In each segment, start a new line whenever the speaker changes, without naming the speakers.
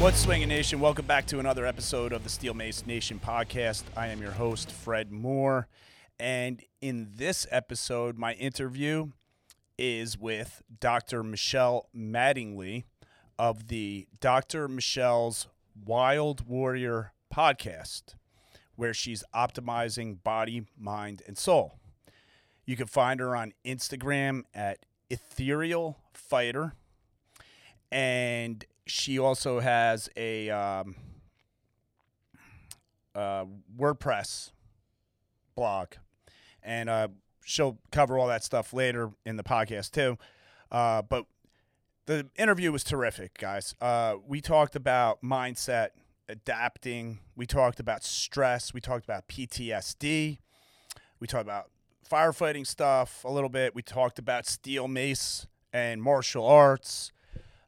What's Swinging Nation? Welcome back to another episode of the Steel Mace Nation podcast. I am your host, Fred Moore. And in this episode, my interview is with Dr. Michelle Mattingly of the Dr. Michelle's Wild Warrior podcast, where she's optimizing body, mind, and soul. You can find her on Instagram at Ethereal Fighter. And she also has a um, uh, WordPress blog, and uh, she'll cover all that stuff later in the podcast too. Uh, but the interview was terrific, guys. Uh, we talked about mindset, adapting. We talked about stress. We talked about PTSD. We talked about firefighting stuff a little bit. We talked about steel mace and martial arts.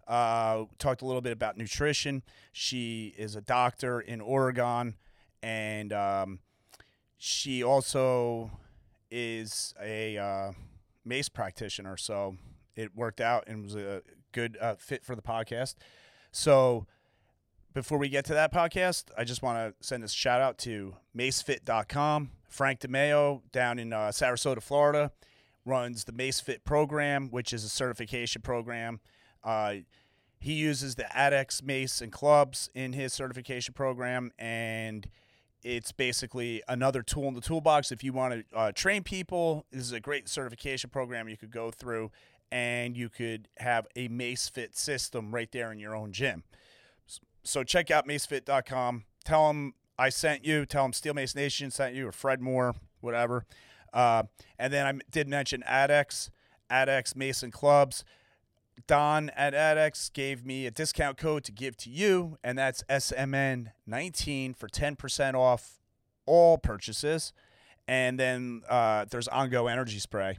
Uh, talked a little bit about nutrition. She is a doctor in Oregon, and um, she also is a uh, mace practitioner. So it worked out and was a good uh, fit for the podcast. So before we get to that podcast, I just want to send a shout out to macefit.com. Frank DeMeo down in uh, Sarasota, Florida, runs the MaceFit program, which is a certification program. Uh, he uses the ADEX mace and clubs in his certification program, and it's basically another tool in the toolbox. If you want to uh, train people, this is a great certification program you could go through, and you could have a MaceFit system right there in your own gym. So check out macefit.com. Tell them I sent you. Tell them Steel Mace Nation sent you, or Fred Moore, whatever. Uh, and then I did mention ADEX, ADEX Mason Clubs. Don at ADEX gave me a discount code to give to you, and that's SMN19 for 10% off all purchases. And then uh, there's Ongo Energy Spray.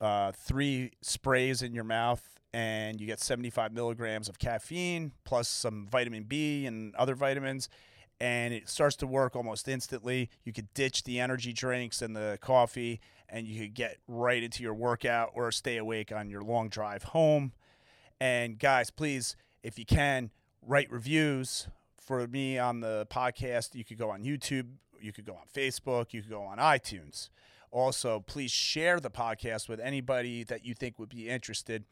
Uh, three sprays in your mouth, and you get 75 milligrams of caffeine plus some vitamin B and other vitamins. And it starts to work almost instantly. You could ditch the energy drinks and the coffee, and you could get right into your workout or stay awake on your long drive home. And guys, please, if you can, write reviews for me on the podcast. You could go on YouTube, you could go on Facebook, you could go on iTunes. Also, please share the podcast with anybody that you think would be interested.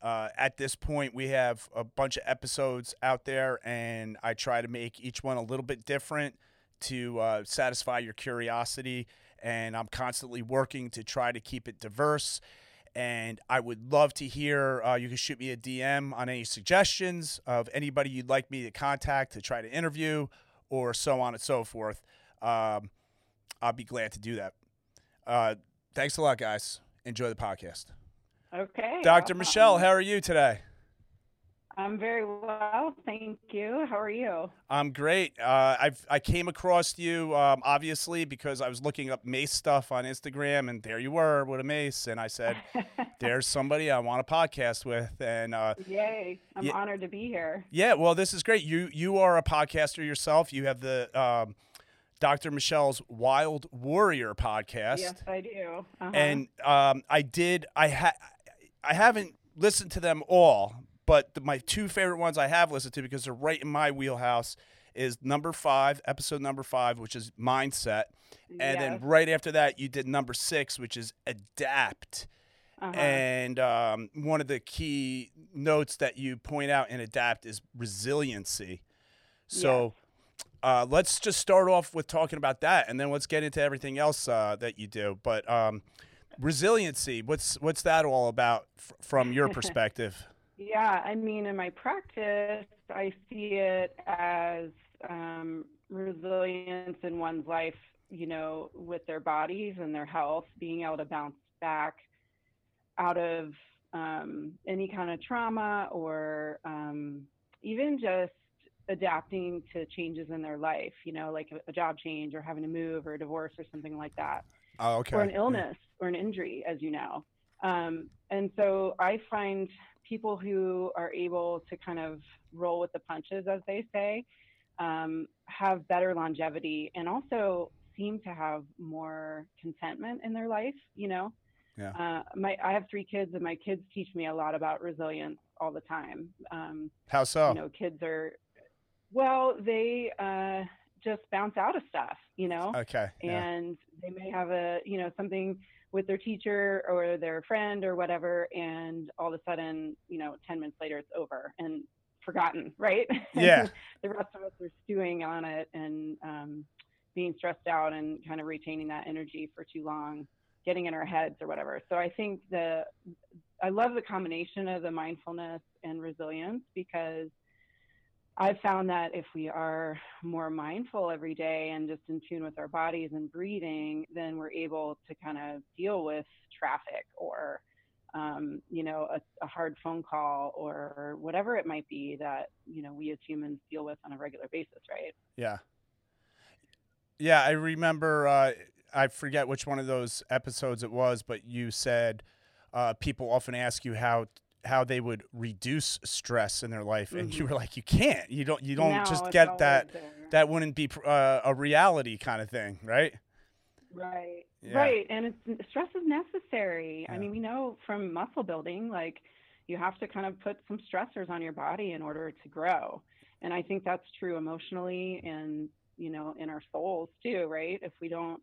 Uh, at this point, we have a bunch of episodes out there, and I try to make each one a little bit different to uh, satisfy your curiosity. And I'm constantly working to try to keep it diverse. And I would love to hear. Uh, you can shoot me a DM on any suggestions of anybody you'd like me to contact to try to interview, or so on and so forth. Um, I'll be glad to do that. Uh, thanks a lot, guys. Enjoy the podcast.
Okay.
Dr. Michelle, how are you today?
I'm very well, thank you. How are you?
I'm great. Uh, I've I came across you um, obviously because I was looking up mace stuff on Instagram, and there you were with a mace, and I said, "There's somebody I want a podcast with." And uh,
yay, I'm yeah, honored to be here.
Yeah, well, this is great. You you are a podcaster yourself. You have the um, Dr. Michelle's Wild Warrior podcast.
Yes, I do. Uh-huh.
And um, I did. I ha- I haven't listened to them all, but the, my two favorite ones I have listened to because they're right in my wheelhouse is number five, episode number five, which is mindset, and yes. then right after that you did number six, which is adapt. Uh-huh. And um, one of the key notes that you point out in adapt is resiliency. So yes. uh, let's just start off with talking about that, and then let's get into everything else uh, that you do. But um, resiliency, what's what's that all about f- from your perspective?
Yeah, I mean, in my practice, I see it as um, resilience in one's life, you know, with their bodies and their health, being able to bounce back out of um, any kind of trauma or um, even just adapting to changes in their life, you know, like a, a, job change or having to move or a divorce or something like that.
Oh, okay.
Or an illness yeah. or an injury, as you know. Um, and so I find people who are able to kind of roll with the punches, as they say, um, have better longevity and also seem to have more contentment in their life. You know,
yeah.
Uh, my I have three kids, and my kids teach me a lot about resilience all the time. Um,
How so?
You know, kids are Well, they uh, just bounce out of stuff, you know.
Okay. yeah.
and they may have a you know something with their teacher or their friend or whatever and all of a sudden you know 10 minutes later it's over and forgotten right
Yeah.
the rest of us are stewing on it and um, being stressed out and kind of retaining that energy for too long getting in our heads or whatever so i think the i love the combination of the mindfulness and resilience because I've found that if we are more mindful every day and just in tune with our bodies and breathing, then we're able to kind of deal with traffic or, um, you know, a, a, hard phone call or whatever it might be that, you know, we as humans deal with on a regular basis, right?
Yeah. Yeah, I remember, uh, I forget which one of those episodes it was, but you said uh, people often ask you how how they would reduce stress in their life and
Mm-hmm.
you were like you can't you don't you don't
No,
just get that
there.
that wouldn't be uh, a reality kind of thing right
Right.
Yeah.
Right. And it's stress is necessary.
Yeah.
I mean, we know from muscle building, like you have to kind of put some stressors on your body in order to grow. And I think that's true emotionally and, you know, in our souls too, right? If we don't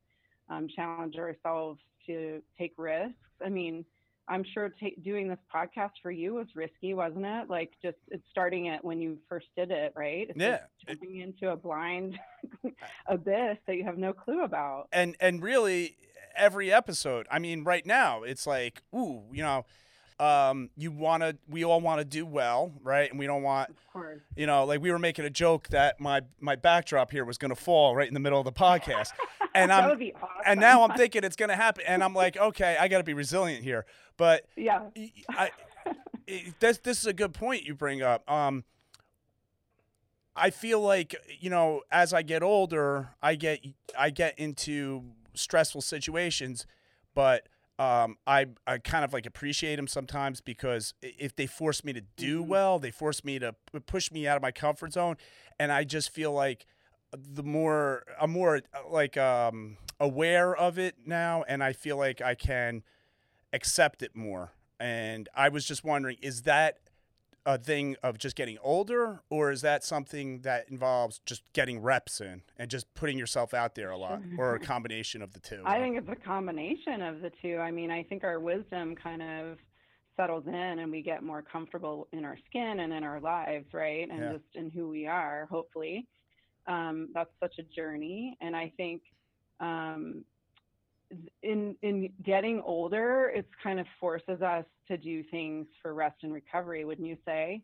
um, challenge ourselves to take risks. I mean, I'm sure ta- doing this podcast for you was risky, wasn't it? Like just it's starting it when you first did it, right? It's
Yeah.
jumping into a blind abyss that you have no clue about.
and and really every episode i mean right now it's like ooh you know um you want to we all want to do well right? And we don't want you know like we were making a joke that my my backdrop here was going to fall right in the middle of the podcast. And i'm
awesome.
and now i'm thinking it's going to happen and i'm like okay i got to be resilient here. But
yeah,
I, I- this this is a good point you bring up. Um, I feel like you know, as I get older, I get I get into stressful situations, but um, I I kind of like appreciate them sometimes because if they force me to do
Mhm.
well, they force me to p- push me out of my comfort zone, and I just feel like the more I'm more uh, like um, aware of it now, and I feel like I can accept it more. And I was just wondering, is that a thing of just getting older, or is that something that involves just getting reps in and just putting yourself out there a lot, or a combination of the two?
I think it's a combination of the two. I mean, I think our wisdom kind of settles in and we get more comfortable in our skin and in our lives, right? And
Yeah.
just in who we are, hopefully. Um, that's such a journey. And I think um, in in getting older, it's kind of forces us to do things for rest and recovery, wouldn't you say?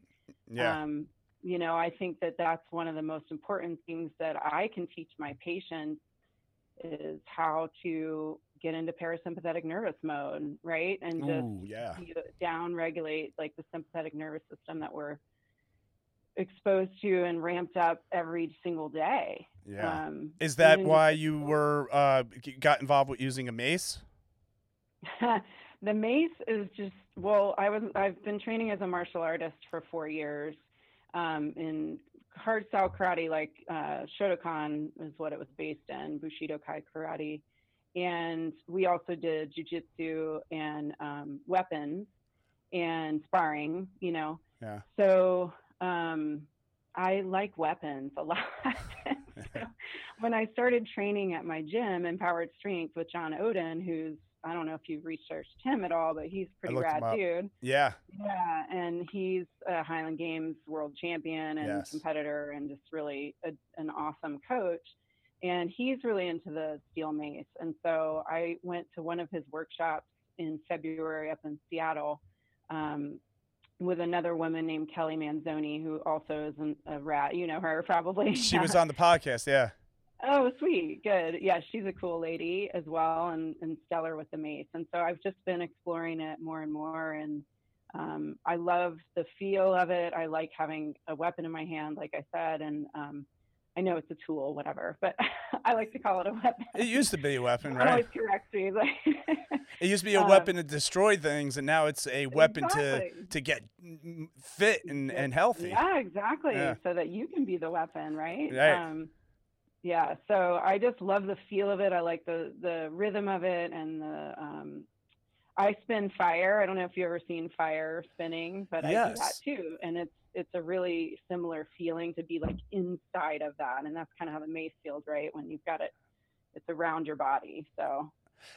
yeah,
Um, you know, I think that that's one of the most important things that I can teach my patients is how to get into parasympathetic nervous mode, right? And just
Ooh, yeah,
down regulate like the sympathetic nervous system that we're exposed to and ramped up every single day.
Yeah.
Um,
is that why you were uh, got involved with using a mace?
the mace is just well i was i've been training as a martial artist for four years um, in hard style karate like uh, shotokan is what it was based in bushido kai karate and we also did jujitsu and um, weapons and sparring you know
Yeah.
so um, i like weapons a lot So when i started training at my gym empowered strength with john Odin, who's I don't know if you've researched him at all, but he's a pretty rad dude.
Yeah,
Yeah, and he's a Highland Games world champion and
Yes.
competitor, and just really a, an awesome coach. And he's really into the steel mace. And so I went to one of his workshops in February up in Seattle um, with another woman named Kelly Manzoni, who also is an, a rat. You know her probably.
she was on the podcast. Yeah,
Oh, sweet. Good. Yeah, she's a cool lady as well and, and stellar with the mace. And so I've just been exploring it more and more. And um, I love the feel of it. I like having a weapon in my hand, like I said. And um, I know it's a tool, whatever, but I like to call it a weapon.
it used to be a weapon, right?
always corrects me.
It used to be a
Um,
weapon to destroy things, and now it's a weapon
Exactly.
to to get fit and, and healthy.
Yeah, exactly.
Yeah.
So that you can be the weapon, right?
Right.
Um, yeah. So I just love the feel of it. I like the the rhythm of it, and the um, I spin fire. I don't know if you've ever seen fire spinning, but I do that too. And it's it's a really similar feeling to be like inside of that, and that's kind of how the mace feels, right? When you've got it, it's around your body. So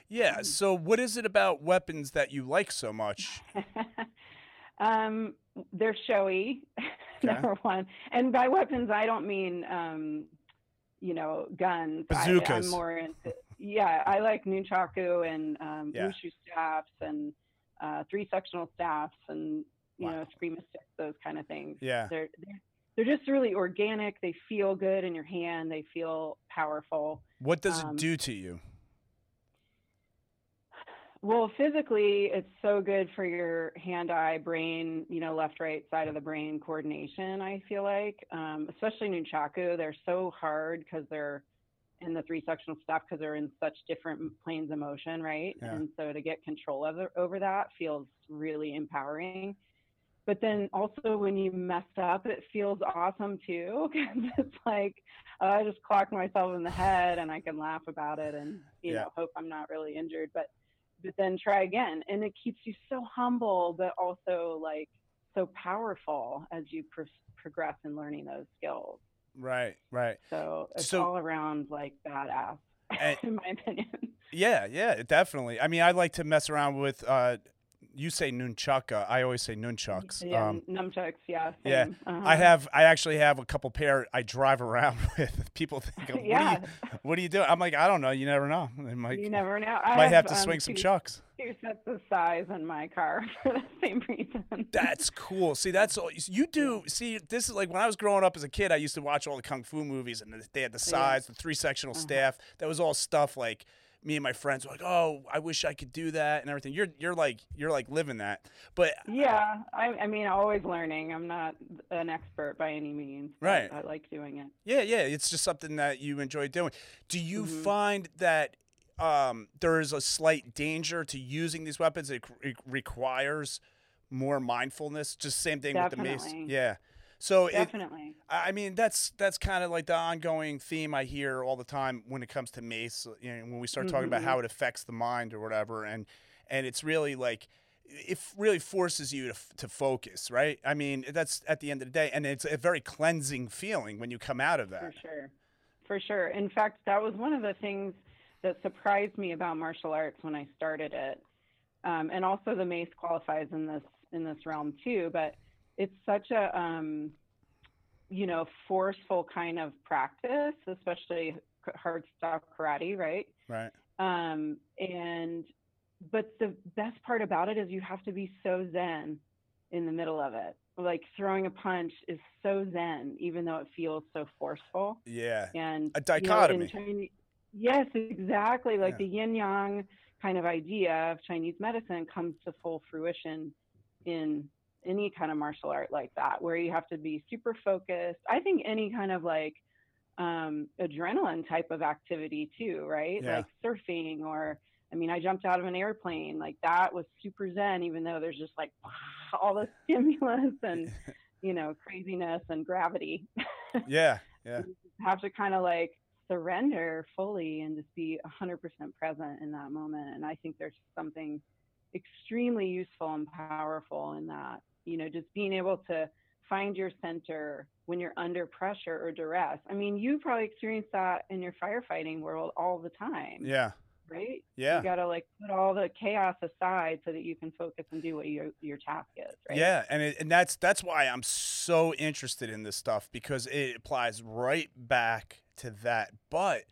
Yeah.
Mhm.
So, what is it about weapons that you like so much?
um, they're showy,
Okay.
number one. And by weapons, I don't mean, um, you know, guns. I,
Bazookas.
I'm more into, yeah, I like nunchaku and um,
Yeah.
wushu staffs and uh, three sectional staffs and, you
Wow.
know, screamer sticks, those kind of things.
Yeah.
They're, they're, they're just really organic. They feel good in your hand. They feel powerful.
What does it
Um,
do to you?
Well, physically, it's so good for your hand eye brain, you know, left, right side of the brain coordination. I feel like, um, especially nunchaku, they're so hard because they're in the three sectional stuff because they're in such different planes of motion, right?
Yeah.
And so to get control of over that feels really empowering. But then also when you mess up, it feels awesome too because it's like uh, I just clocked myself in the head and I can laugh about it and you
Yeah.
know hope I'm not really injured. But but then try again, and it keeps you so humble, but also like so powerful as you pro- progress in learning those skills.
Right. Right.
So it's
So-
all around like badass,
And-
in my opinion.
Yeah. Yeah. Definitely. I mean, I like to mess around with. uh You say nunchucka. I always say nunchucks.
Yeah,
Um,
nunchucks, yeah.
yeah.
Uh-huh.
I have. I actually have a couple pair. I drive around with. People think, what,
yeah,
are you, what are you doing? I'm like, I don't know. You never know. They might,
you never know. I
might have to
um,
swing some
two,
chucks.
two sets of sais in my car for the same reason.
That's cool. See, that's all you do. See, this is like when I was growing up as a kid. I used to watch all the kung fu movies, and they had the
Yeah.
sais, the three sectional
Uh-huh.
staff. That was all stuff like me and my friends were like, "Oh, I wish I could do that," and everything. You're you're like you're like living that. But
Yeah, I, I mean, always learning. I'm not an expert by any means.
Right.
I like doing it.
yeah, yeah, it's just something that you enjoy doing. Do you
Mhm.
find that um, there is a slight danger to using these weapons? It, it requires more mindfulness. Just same thing with the mace. Yeah. So
Definitely.
I I mean, that's that's kind of like the ongoing theme I hear all the time when it comes to mace. You know, when we start talking about
Mhm.
how it affects the mind or whatever, and and it's really like it really forces you to to focus, right? I mean, that's at the end of the day, and it's a very cleansing feeling when you come out of that.
For sure. For sure. In fact, that was one of the things that surprised me about martial arts when I started it. Um, and also the mace qualifies in this in this realm too, but it's such a um, you know, forceful kind of practice, especially hard style karate, right?
Right.
Um, and but the best part about it is you have to be so zen in the middle of it. Like throwing a punch is so zen, even though it feels so forceful.
Yeah.
And
A
you know,
dichotomy.
Chinese- yes, exactly. Like
Yeah.
the yin yang kind of idea of Chinese medicine comes to full fruition in any kind of martial art like that, where you have to be super focused. I think any kind of like um, adrenaline type of activity too, right?
Yeah.
Like surfing or I mean, I jumped out of an airplane. Like that was super zen, even though there's just like all the stimulus and you know craziness and gravity.
yeah. Yeah.
you have to kind of like surrender fully and just be 100% present in that moment. And I think there's something extremely useful and powerful in that. You know, just being able to find your center when you're under pressure or duress. I mean, you probably experience that in your firefighting world all the time,
Yeah.
right?
Yeah.
You got to like put all the chaos aside so that you can focus and do what your your task is, right?
Yeah, and it, and that's that's why I'm so interested in this stuff because it applies right back to that. But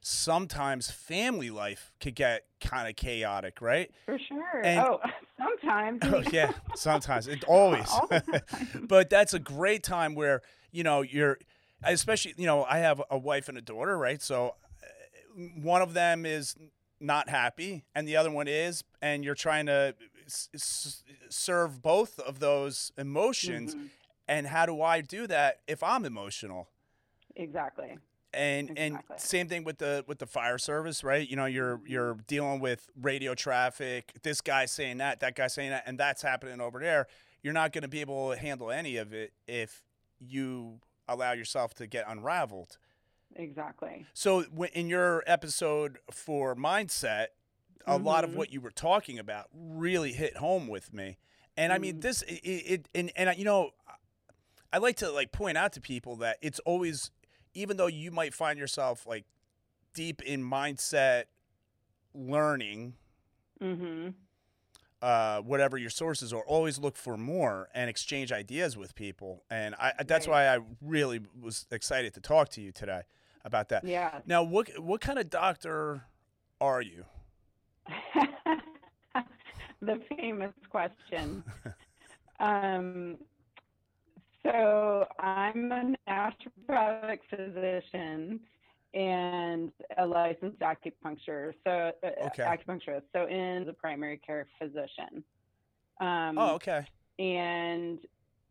sometimes family life could get kind of chaotic, right?
For sure.
And-
oh, sometimes.
Oh yeah, sometimes it always.
All the time.
but that's a great time where you know you're, especially you know I have a wife and a daughter, right? So uh, one of them is not happy and the other one is, and you're trying to s- s- serve both of those emotions.
Mhm.
And how do I do that if I'm emotional?
Exactly.
And and same thing with the with the fire service right you know you're you're dealing with radio traffic this guy saying that that guy saying that and that's happening over there you're not going to be able to handle any of it if you allow yourself to get unraveled
Exactly.
so in your episode for mindset a lot of
Mhm.
what you were talking about really hit home with me. And I mean,
Mm.
this it, it and and you know, I like to like point out to people that it's always, even though you might find yourself like deep in mindset learning,
Mhm.
uh, whatever your sources are, always look for more and exchange ideas with people. And I I- that's
Right.
why I really was excited to talk to you today about that.
Yeah.
Now, what what kind of doctor are you?
the famous question. um, so I'm a naturopathic physician and a licensed acupuncturist. So uh,
Okay.
acupuncturist. So in the primary care physician. Um,
Oh, okay.
and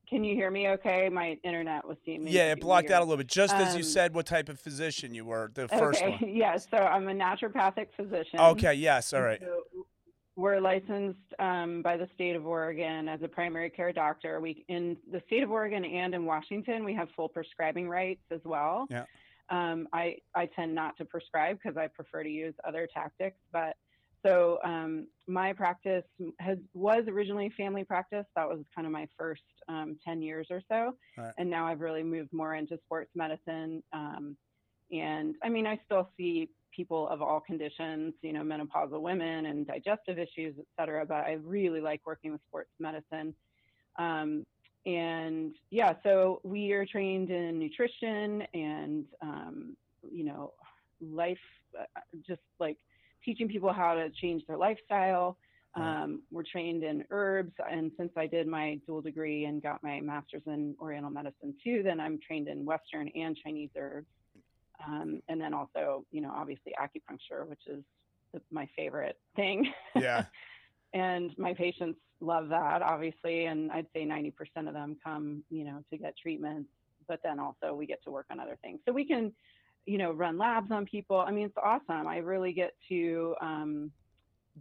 can you hear me? Okay, my internet was seeing me.
Yeah, it blocked out a little bit. Just as you
Um,
said, what type of physician you were, the first
okay,
one.
yeah. So I'm a naturopathic physician.
Okay, yes, all right.
So we're licensed um, by the state of Oregon as a primary care doctor. We in the state of Oregon and in Washington, we have full prescribing rights as well.
Yeah.
Um, I I tend not to prescribe because I prefer to use other tactics. But so um, my practice has was originally family practice. That was kind of my first um, ten years or so,
Right.
and now I've really moved more into sports medicine. Um, and I mean, I still see people of all conditions, you know, menopausal women and digestive issues, et cetera. But I really like working with sports medicine. Um, and yeah, so we are trained in nutrition and, um, you know, life, uh, just like teaching people how to change their lifestyle. Um, we're trained in herbs. And since I did my dual degree and got my master's in Oriental medicine too, then I'm trained in Western and Chinese herbs. Um, and then also, you know, obviously acupuncture, which is the, my favorite thing.
Yeah.
and my patients love that, obviously. And I'd say 90% of them come, you know, to get treatments, but then also we get to work on other things. So we can, you know, run labs on people. I mean, it's awesome. I really get to um,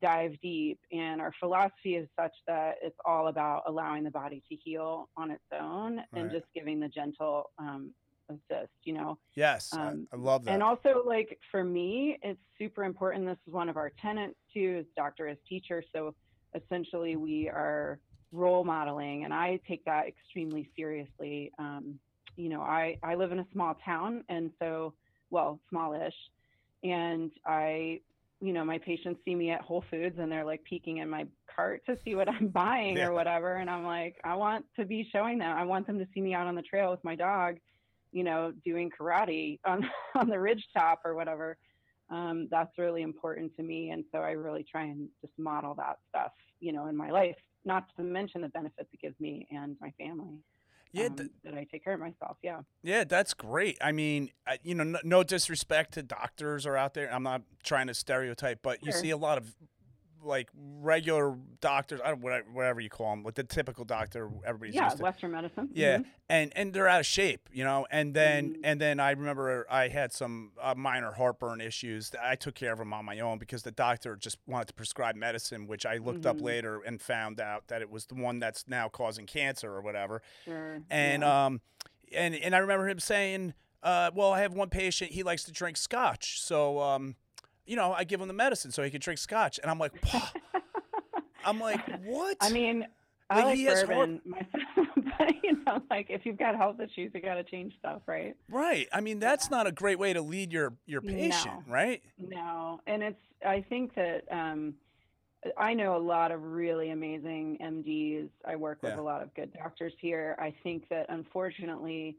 dive deep. And our philosophy is such that it's all about allowing the body to heal on its own and
Right.
just giving the gentle um, assist, you know.
Yes, I-
Um,
I, love that.
And also, like for me, it's super important. This is one of our tenants too, is doctor as teacher. So essentially, we are role modeling, and I take that extremely seriously. Um, you know, I I live in a small town, and so well, smallish, and I. You know, my patients see me at Whole Foods and they're like peeking in my cart to see what I'm buying
Yeah.
or whatever. And I'm like, I want to be showing them. I want them to see me out on the trail with my dog you know, doing karate on on the ridge top or whatever. Um, that's really important to me, and so I really try and just model that stuff, you know, in my life. Not to mention the benefits it gives me and my family.
yeah,
um,
th-
that I take care of myself. Yeah.
yeah, that's great. I mean, I, you know, no, no disrespect to doctors are out there. I'm not trying to stereotype, but you see a lot of like regular doctors, I don't whatever, whatever you call them, like the typical doctor everybody's
yeah,
used to.
Western medicine.
Yeah,
Mhm.
and and they're out of shape, you know. And then
Mhm.
and then I remember I had some uh, minor heartburn issues. I took care of them on my own because the doctor just wanted to prescribe medicine, which I looked up
Mhm.
later and found out that it was the one that's now causing cancer or whatever.
Sure.
And
yeah.
um, and and I remember him saying, uh, "Well, I have one patient. He likes to drink scotch, so um, you know, I give him the medicine so he can drink scotch." And I'm like. I'm like, what?
I mean, I
Like,
like
he has heart-
bourbon myself, but you know, like if you've got health issues, you got to change stuff, right?
right. I mean, that's not a great way to lead your your patient,
No.
right?
No, and it's I think that um, I know a lot of really amazing MDs. I work with
Yeah.
a lot of good doctors here. I think that unfortunately,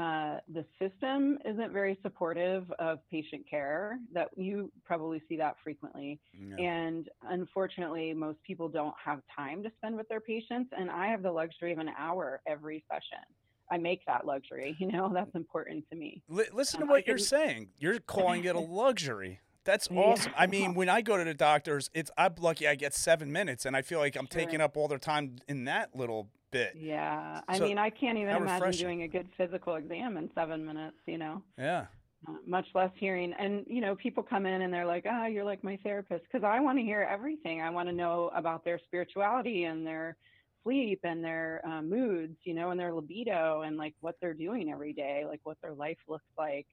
uh, the system isn't very supportive of patient care. That you probably see that frequently,
Yeah.
and unfortunately, most people don't have time to spend with their patients. And I have the luxury of an hour every session. I make that luxury. You know, that's important to me.
Li- listen to
Um,
what you're saying. You're calling it a luxury. That's
Yeah.
awesome. I mean, when I go to the doctors, it's I'm lucky I get seven minutes, and I feel like I'm
Sure.
taking up all their time in that little bit.
Yeah, I
So,
mean, I can't even imagine doing a good physical exam in seven minutes. You know,
Yeah.
uh, much less hearing. And you know, people come in and they're like, "Ah, you're like my therapist," because I want to hear everything. I want to know about their spirituality and their sleep and their uh, moods, you know, and their libido and like what they're doing every day, like what their life looks like.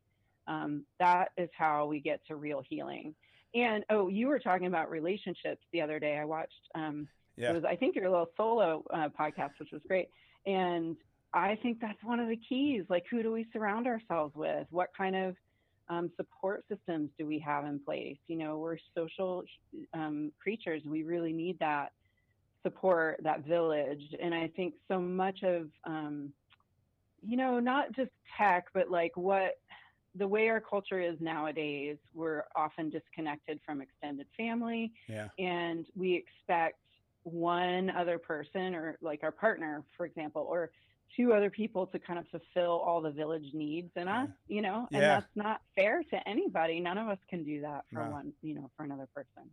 Um, that is how we get to real healing. and oh, you were talking about relationships the other day. I watched. Um,
Yeah.
It was I think your little solo uh, podcast, which was great, and I think that's one of the keys. Like, who do we surround ourselves with? What kind of um, support systems do we have in place? You know, we're social um, creatures. We really need that support, that village. And I think so much of, um, you know, not just tech, but like what the way our culture is nowadays, we're often disconnected from extended family
Yeah.
and we expect one other person or like our partner, for example, or two other people to kind of fulfill all the village needs in us, you know, and
Yeah.
that's not fair to anybody. None of us can do that for
No.
one, you know, for another person.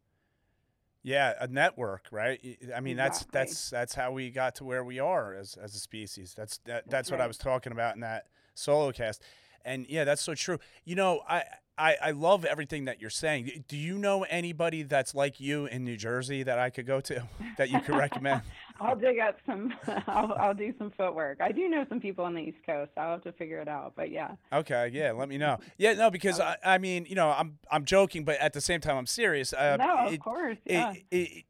Yeah, a network, right? I mean, that's
Exactly.
that's that's how we got to where we are as as a species. That's that, that's what I was talking about in that solo cast. And yeah, that's so true. You know, I, I I love everything that you're saying. Do you know anybody that's like you in New Jersey that I could go to that you could recommend?
I'll dig up some, I'll, I'll do some footwork. I do know some people on the East Coast. I'll have to figure it out, but yeah.
Okay, yeah, let me know. Yeah, no, because I, I mean, you know, I'm I'm joking, but at the same time, I'm serious. Uh,
no,
it-
of course.
it,
Yeah.
it, it-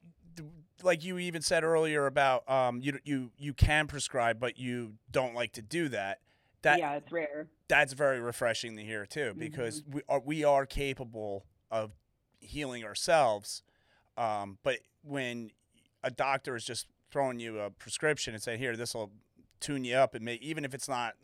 like you even said earlier about um you you you can prescribe but you don't like to do that that
yeah, it's rare.
that's very refreshing to hear too because we are we are capable of healing ourselves um but when a doctor is just throwing you a prescription and saying here this will tune you up and may even if it's not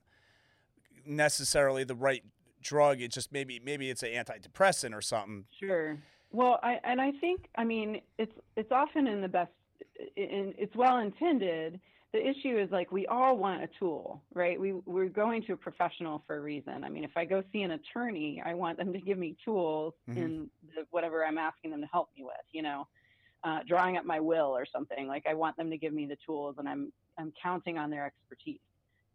necessarily the right drug it just maybe maybe it's an antidepressant or something
Sure. Well, I and I think I mean it's it's often in the best in it's well intended. The issue is like we all want a tool, right? We we're going to a professional for a reason. I mean, if I go see an attorney, I want them to give me tools
Mhm.
in the, whatever I'm asking them to help me with, you know. Uh, drawing up my will or something like I want them to give me the tools, and I'm I'm counting on their expertise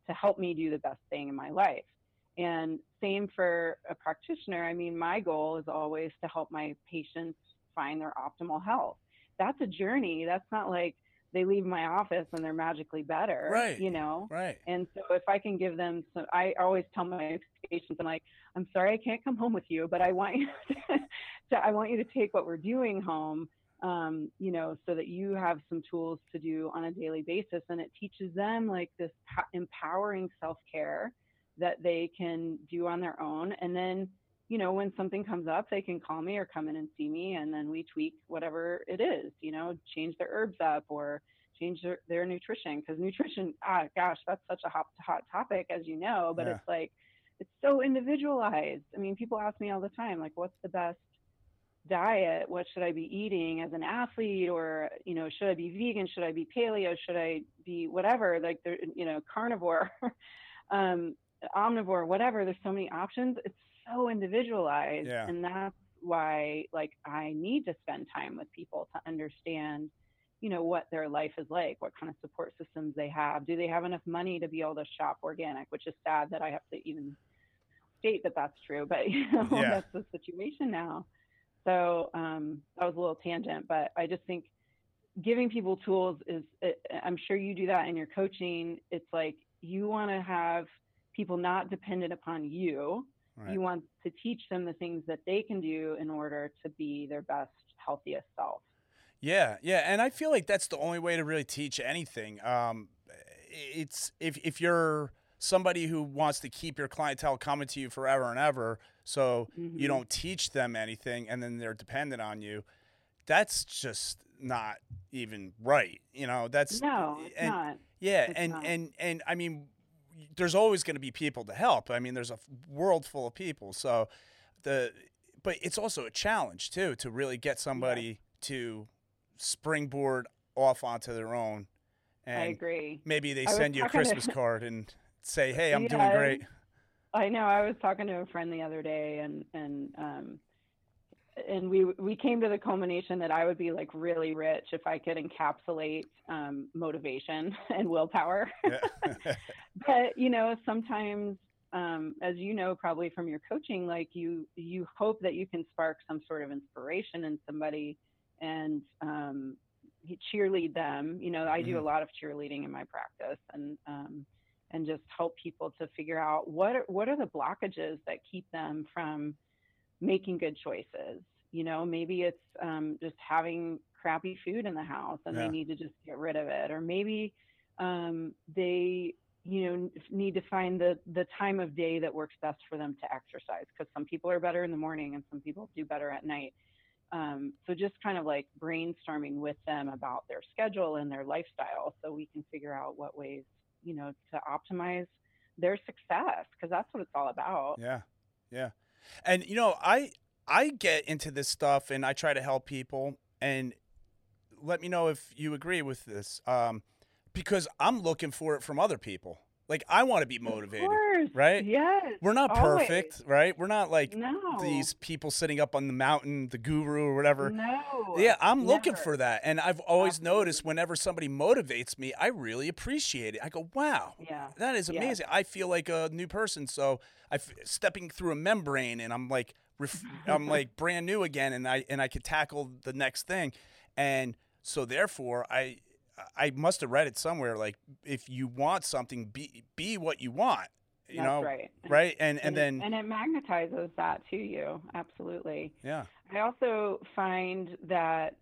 to help me do the best thing in my life. And same for a practitioner. I mean, my goal is always to help my patients find their optimal health. That's a journey. That's not like they leave my office and they're magically better.
Right.
You know?
right
And so if I can give them some, I always tell my patients, I'm like, I'm sorry I can't come home with you, but I want you to, to I want you to take what we're doing home, um, you know, so that you have some tools to do on a daily basis. And it teaches them like this empowering self care that they can do on their own. And then, you know, when something comes up, they can call me or come in and see me, and then we tweak whatever it is, you know, change their herbs up or change their, their nutrition. Because nutrition, ah, gosh, that's such a hot, hot topic, as you know, but
Yeah.
it's like, it's so individualized. I mean, people ask me all the time, like, what's the best diet? What should I be eating as an athlete? Or, you know, should I be vegan? Should I be paleo? Should I be whatever? Like, you know, carnivore. um, omnivore, whatever. There's so many options. It's so individualized,
Yeah.
and that's why like I need to spend time with people to understand, you know, what their life is like, what kind of support systems they have. Do they have enough money to be able to shop organic? Which is sad that I have to even state that that's true, but you know,
Yeah.
that's the situation now. So um, that was a little tangent, but I just think giving people tools is i'm sure you do that in your coaching it's like you want to have people not dependent upon you
right.
you want to teach them the things that they can do in order to be their best healthiest self
Yeah, yeah, and I feel like that's the only way to really teach anything. Um, it's if if you're somebody who wants to keep your clientele coming to you forever and ever, so you
Mhm.
don't teach them anything, and then they're dependent on you. That's just not even right. You know, that's
no it's
and,
not
Yeah,
It's
and
not.
and and I mean, there's always going to be people to help. I mean, there's a f- world full of people. So the but it's also a challenge too to really get somebody to springboard off onto their own.
i
And
agree
maybe they
I
send you a
talking to-
Christmas card and say, "Hey, I'm doing great."
I know. I was talking to a friend the other day, and and um, and we we came to the culmination that I would be like really rich if I could encapsulate um, motivation and willpower.
Yeah.
but you know, sometimes, um, as you know, probably from your coaching, like you you hope that you can spark some sort of inspiration in somebody and um, cheerlead them. You know, I do a lot of cheerleading in my practice, and um, and just help people to figure out what are, what are the blockages that keep them from making good choices You know, maybe it's um, just having crappy food in the house and
Yeah.
they need to just get rid of it, or maybe um, they you know need to find the the time of day that works best for them to exercise because some people are better in the morning and some people do better at night um, so just kind of like brainstorming with them about their schedule and their lifestyle so we can figure out what ways you know to optimize their success because that's what it's all about
Yeah. Yeah. And you know, I I get into this stuff and I try to help people and let me know if you agree with this. Um because I'm looking for it from other people. Like I want to be motivated, right?
yes
We're not
always.
perfect, right? We're not like
no
these people sitting up on the mountain, the guru or whatever.
no
Yeah, I'm looking for that. And I've always noticed whenever somebody motivates me, I really appreciate it. I go, wow,
yeah
that is
Yeah.
amazing. I feel like a new person. So I f- stepping through a membrane and I'm like, ref- I'm like brand new again and I, and I could tackle the next thing. And so therefore I, I must have read it somewhere. Like if you want something, be, be what you want, you
that's
know?
right And-
Right. And, and
it-
then,
and it magnetizes that to you absolutely
yeah,
I also find that,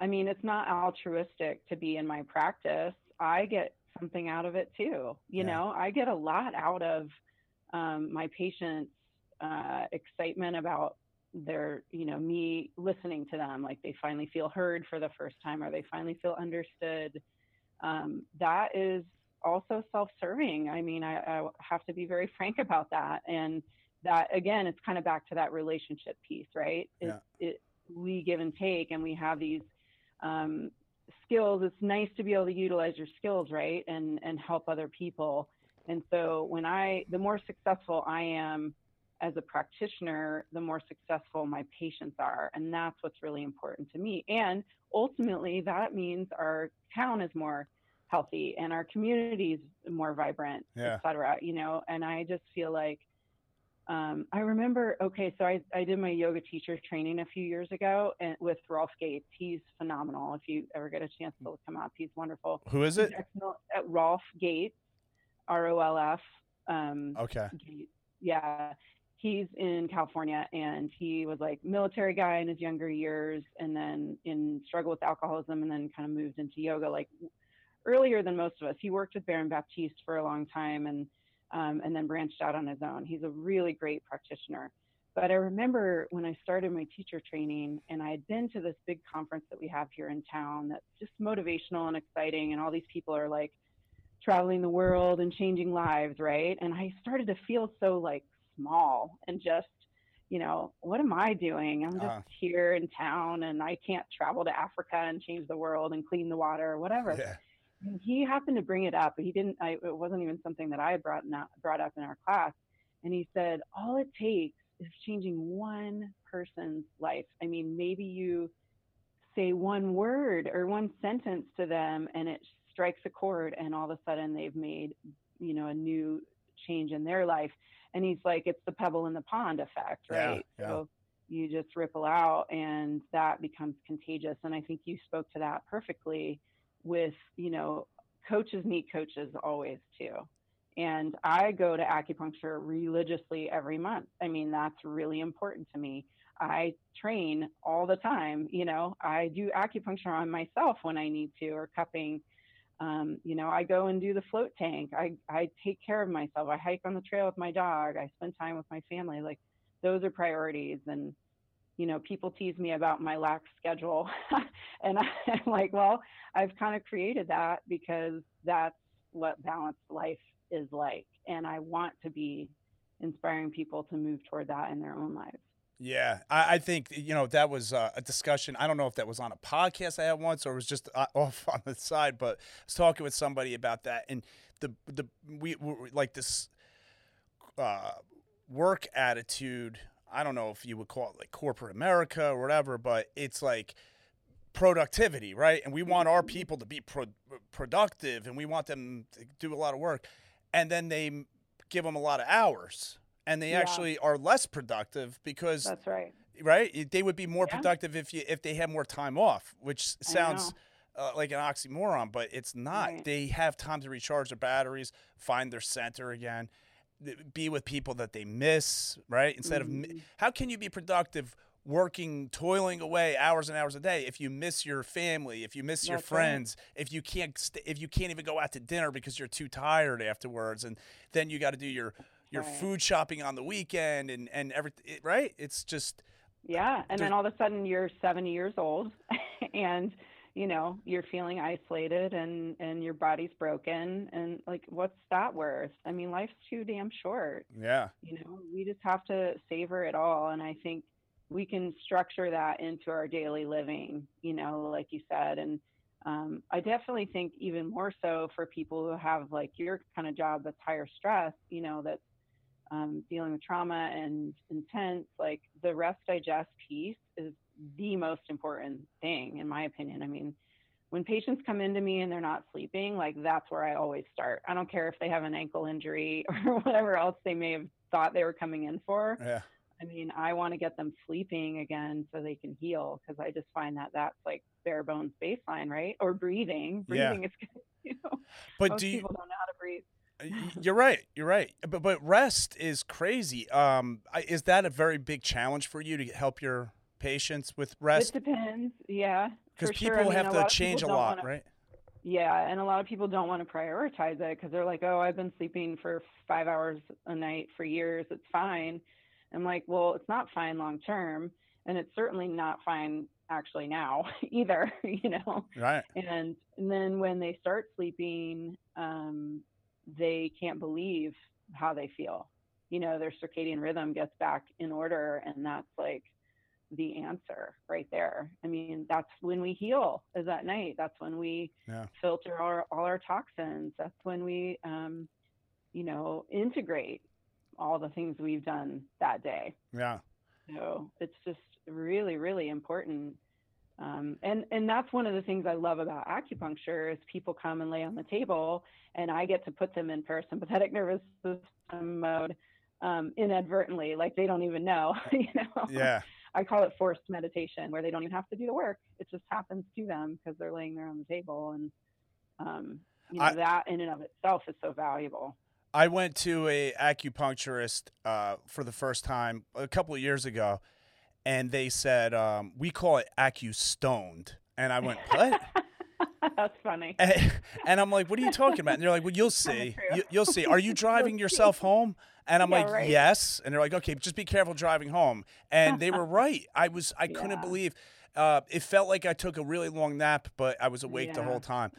I mean, it's not altruistic to be in my practice. I get something out of it too. You
Yeah.
know, I get a lot out of um, my patients' uh, excitement about their, you know, me listening to them. Like they finally feel heard for the first time or they finally feel understood. Um, that is also self serving. I mean, I, I have to be very frank about that. And that again it's kind of back to that relationship piece right
Yeah.
it, it we give and take and we have these um, skills it's nice to be able to utilize your skills right and and help other people and so when i the more successful i am as a practitioner the more successful my patients are and that's what's really important to me and ultimately that means our town is more healthy and our communities more vibrant
Yeah.
et cetera you know and i just feel like um, I remember, okay, so I, I did my yoga teacher training a few years ago and with Rolf Gates. He's phenomenal. If you ever get a chance to look him up, he's wonderful.
who is it?
at Rolf Gates, R O L F. Um,
Okay.
Gates. Yeah. He's in California and he was like military guy in his younger years and then in struggle with alcoholism and then kind of moved into yoga like earlier than most of us. He worked with Baron Baptiste for a long time and um, and then branched out on his own. He's a really great practitioner. But I remember when I started my teacher training and I had been to this big conference that we have here in town that's just motivational and exciting, and all these people are like traveling the world and changing lives, right? And I started to feel so like small and just, you know, what am I doing? I'm just
Uh-huh.
here in town and I can't travel to Africa and change the world and clean the water or whatever
Yeah.
and he happened to bring it up. But he didn't. I, it wasn't even something that I had brought not, brought up in our class. And he said, all it takes is changing one person's life. I mean, maybe you say one word or one sentence to them, and it strikes a chord, and all of a sudden they've made, you know, a new change in their life. And he's like, it's the pebble in the pond effect,
Yeah,
right?
yeah.
So you just ripple out, and that becomes contagious. And I think you spoke to that perfectly with you know coaches need coaches always too and i go to acupuncture religiously every month i mean that's really important to me i train all the time you know i do acupuncture on myself when i need to or cupping um, you know i go and do the float tank I, I take care of myself i hike on the trail with my dog i spend time with my family like those are priorities and you know, people tease me about my lax schedule. and I'm like, well, I've kind of created that because that's what balanced life is like. And I want to be inspiring people to move toward that in their own lives.
Yeah, I, I think you know that was uh, a discussion. I don't know if that was on a podcast I had once or it was just uh, off on the side, but I was talking with somebody about that, and the the we, we like this uh, work attitude. I don't know if you would call it like corporate America or whatever, but it's like productivity, right? And we want our people to be pro- productive, and we want them to do a lot of work, and then they give them a lot of hours, and they
Yeah.
actually are less productive because
That's right.
right they would be more
Yeah.
productive if you if they had more time off which sounds uh, like an oxymoron but it's not
Right.
they have time to recharge their batteries find their center again be with people that they miss right instead of mi-
Mhm.
how can you be productive working, toiling away hours and hours a day, if you miss your family, if you miss your
That's right.
friends, if you can't, st- if you can't even go out to dinner because you're too tired afterwards, and then you got to do your your
Right.
food shopping on the weekend and and everything, right? It's just
Yeah, and then all of a sudden you're 70 years old and you know, you're feeling isolated and and your body's broken and like what's that worth? I mean, life's too damn short.
yeah,
You know, we just have to savor it all and I think we can structure that into our daily living, you know, like you said and um, I definitely think even more so for people who have like your kind of job that's higher stress, you know, that's um, dealing with trauma and intense, like the rest digest piece is the most important thing, in my opinion. I mean, when patients come into me and they're not sleeping, like that's where I always start. I don't care if they have an ankle injury or whatever else they may have thought they were coming in for.
yeah,
I mean, I want to get them sleeping again so they can heal because I just find that that's like bare bones baseline, right? Or breathing.
Yeah.
Breathing is good. You know,
but do you?
people don't know how to breathe.
Y- You're right. You're right. But but rest is crazy. Um, is that a very big challenge for you to help your patients with rest?
It depends. Yeah.
Because
for sure.
people
I mean,
have to change a lot,
wanna-
right?
Yeah, and a lot of people don't want to prioritize it because they're like, "Oh, I've been sleeping for five hours a night for years. It's fine." I'm like, "Well, it's not fine long term, and it's certainly not fine actually now either." You know.
Right.
And, and then when they start sleeping, um, they can't believe how they feel. You know, their circadian rhythm gets back in order, and that's like the answer right there. I mean, that's when we heal is at night. That's when we
Yeah.
filter our, all our toxins. That's when we, um, you know, integrate all the things we've done that day.
Yeah.
So it's just really, really important. Um, and and that's one of the things I love about acupuncture is people come and lay on the table, and I get to put them in parasympathetic nervous system mode um, inadvertently, like they don't even know. You know,
Yeah.
I call it forced meditation, where they don't even have to do the work; it just happens to them because they're laying there on the table, and um, you know
I-
that in and of itself is so valuable.
I went to a acupuncturist uh, for the first time a couple of years ago, and they said um, we call it acu-stoned, and I went what?
that's funny.
and, and I'm like, what are you talking about? And they're like, well, you'll see. You, you'll see. Are you driving yourself home? And I'm
Yeah,
like,
right.
yes. And they're like, okay, just be careful driving home. And they were right. I was, I couldn't believe. Uh, it felt like I took a really long nap, but I was awake the whole time.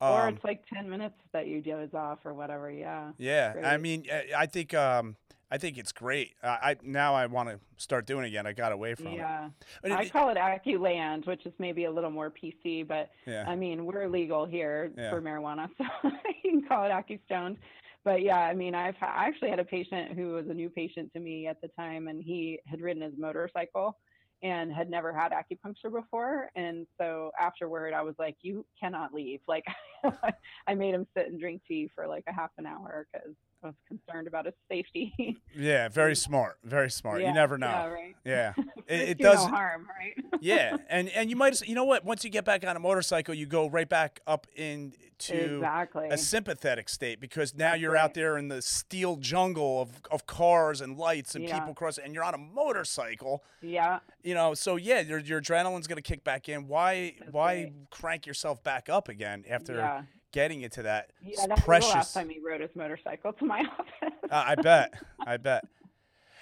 or
Um,
it's like 10 minutes that you doze off or whatever yeah
Yeah, I mean, uh, I think, um, I think it's great. I, I now I want to start doing it again. I got away from
yeah
it.
i
It-
call it aculand which is maybe a little more pc but
yeah,
i mean we're legal here
Yeah.
for marijuana so you can call it acustoned but yeah i mean i've I actually had a patient who was a new patient to me at the time and he had ridden his motorcycle and had never had acupuncture before and so afterward i was like you cannot leave like i made him sit and drink tea for like a half an hour because i was concerned about his safety
yeah, very smart, very smart. you never know.
Yeah, right.
Yeah, it, it does.
no harm, right?
yeah, and and you might, as- you know what? Once you get back on a motorcycle, you go right back up into
exactly.
a sympathetic state because now
That's
you're out there in the steel jungle of, of cars and lights and
Yeah.
people crossing, and you're on a motorcycle.
yeah,
You know, so yeah, your your adrenaline's gonna kick back in. Why
That's
why
right.
crank yourself back up again after
yeah.
Getting into that
Yeah,
s-
that was the last time he rode his motorcycle to my office.
Uh, I bet. I bet.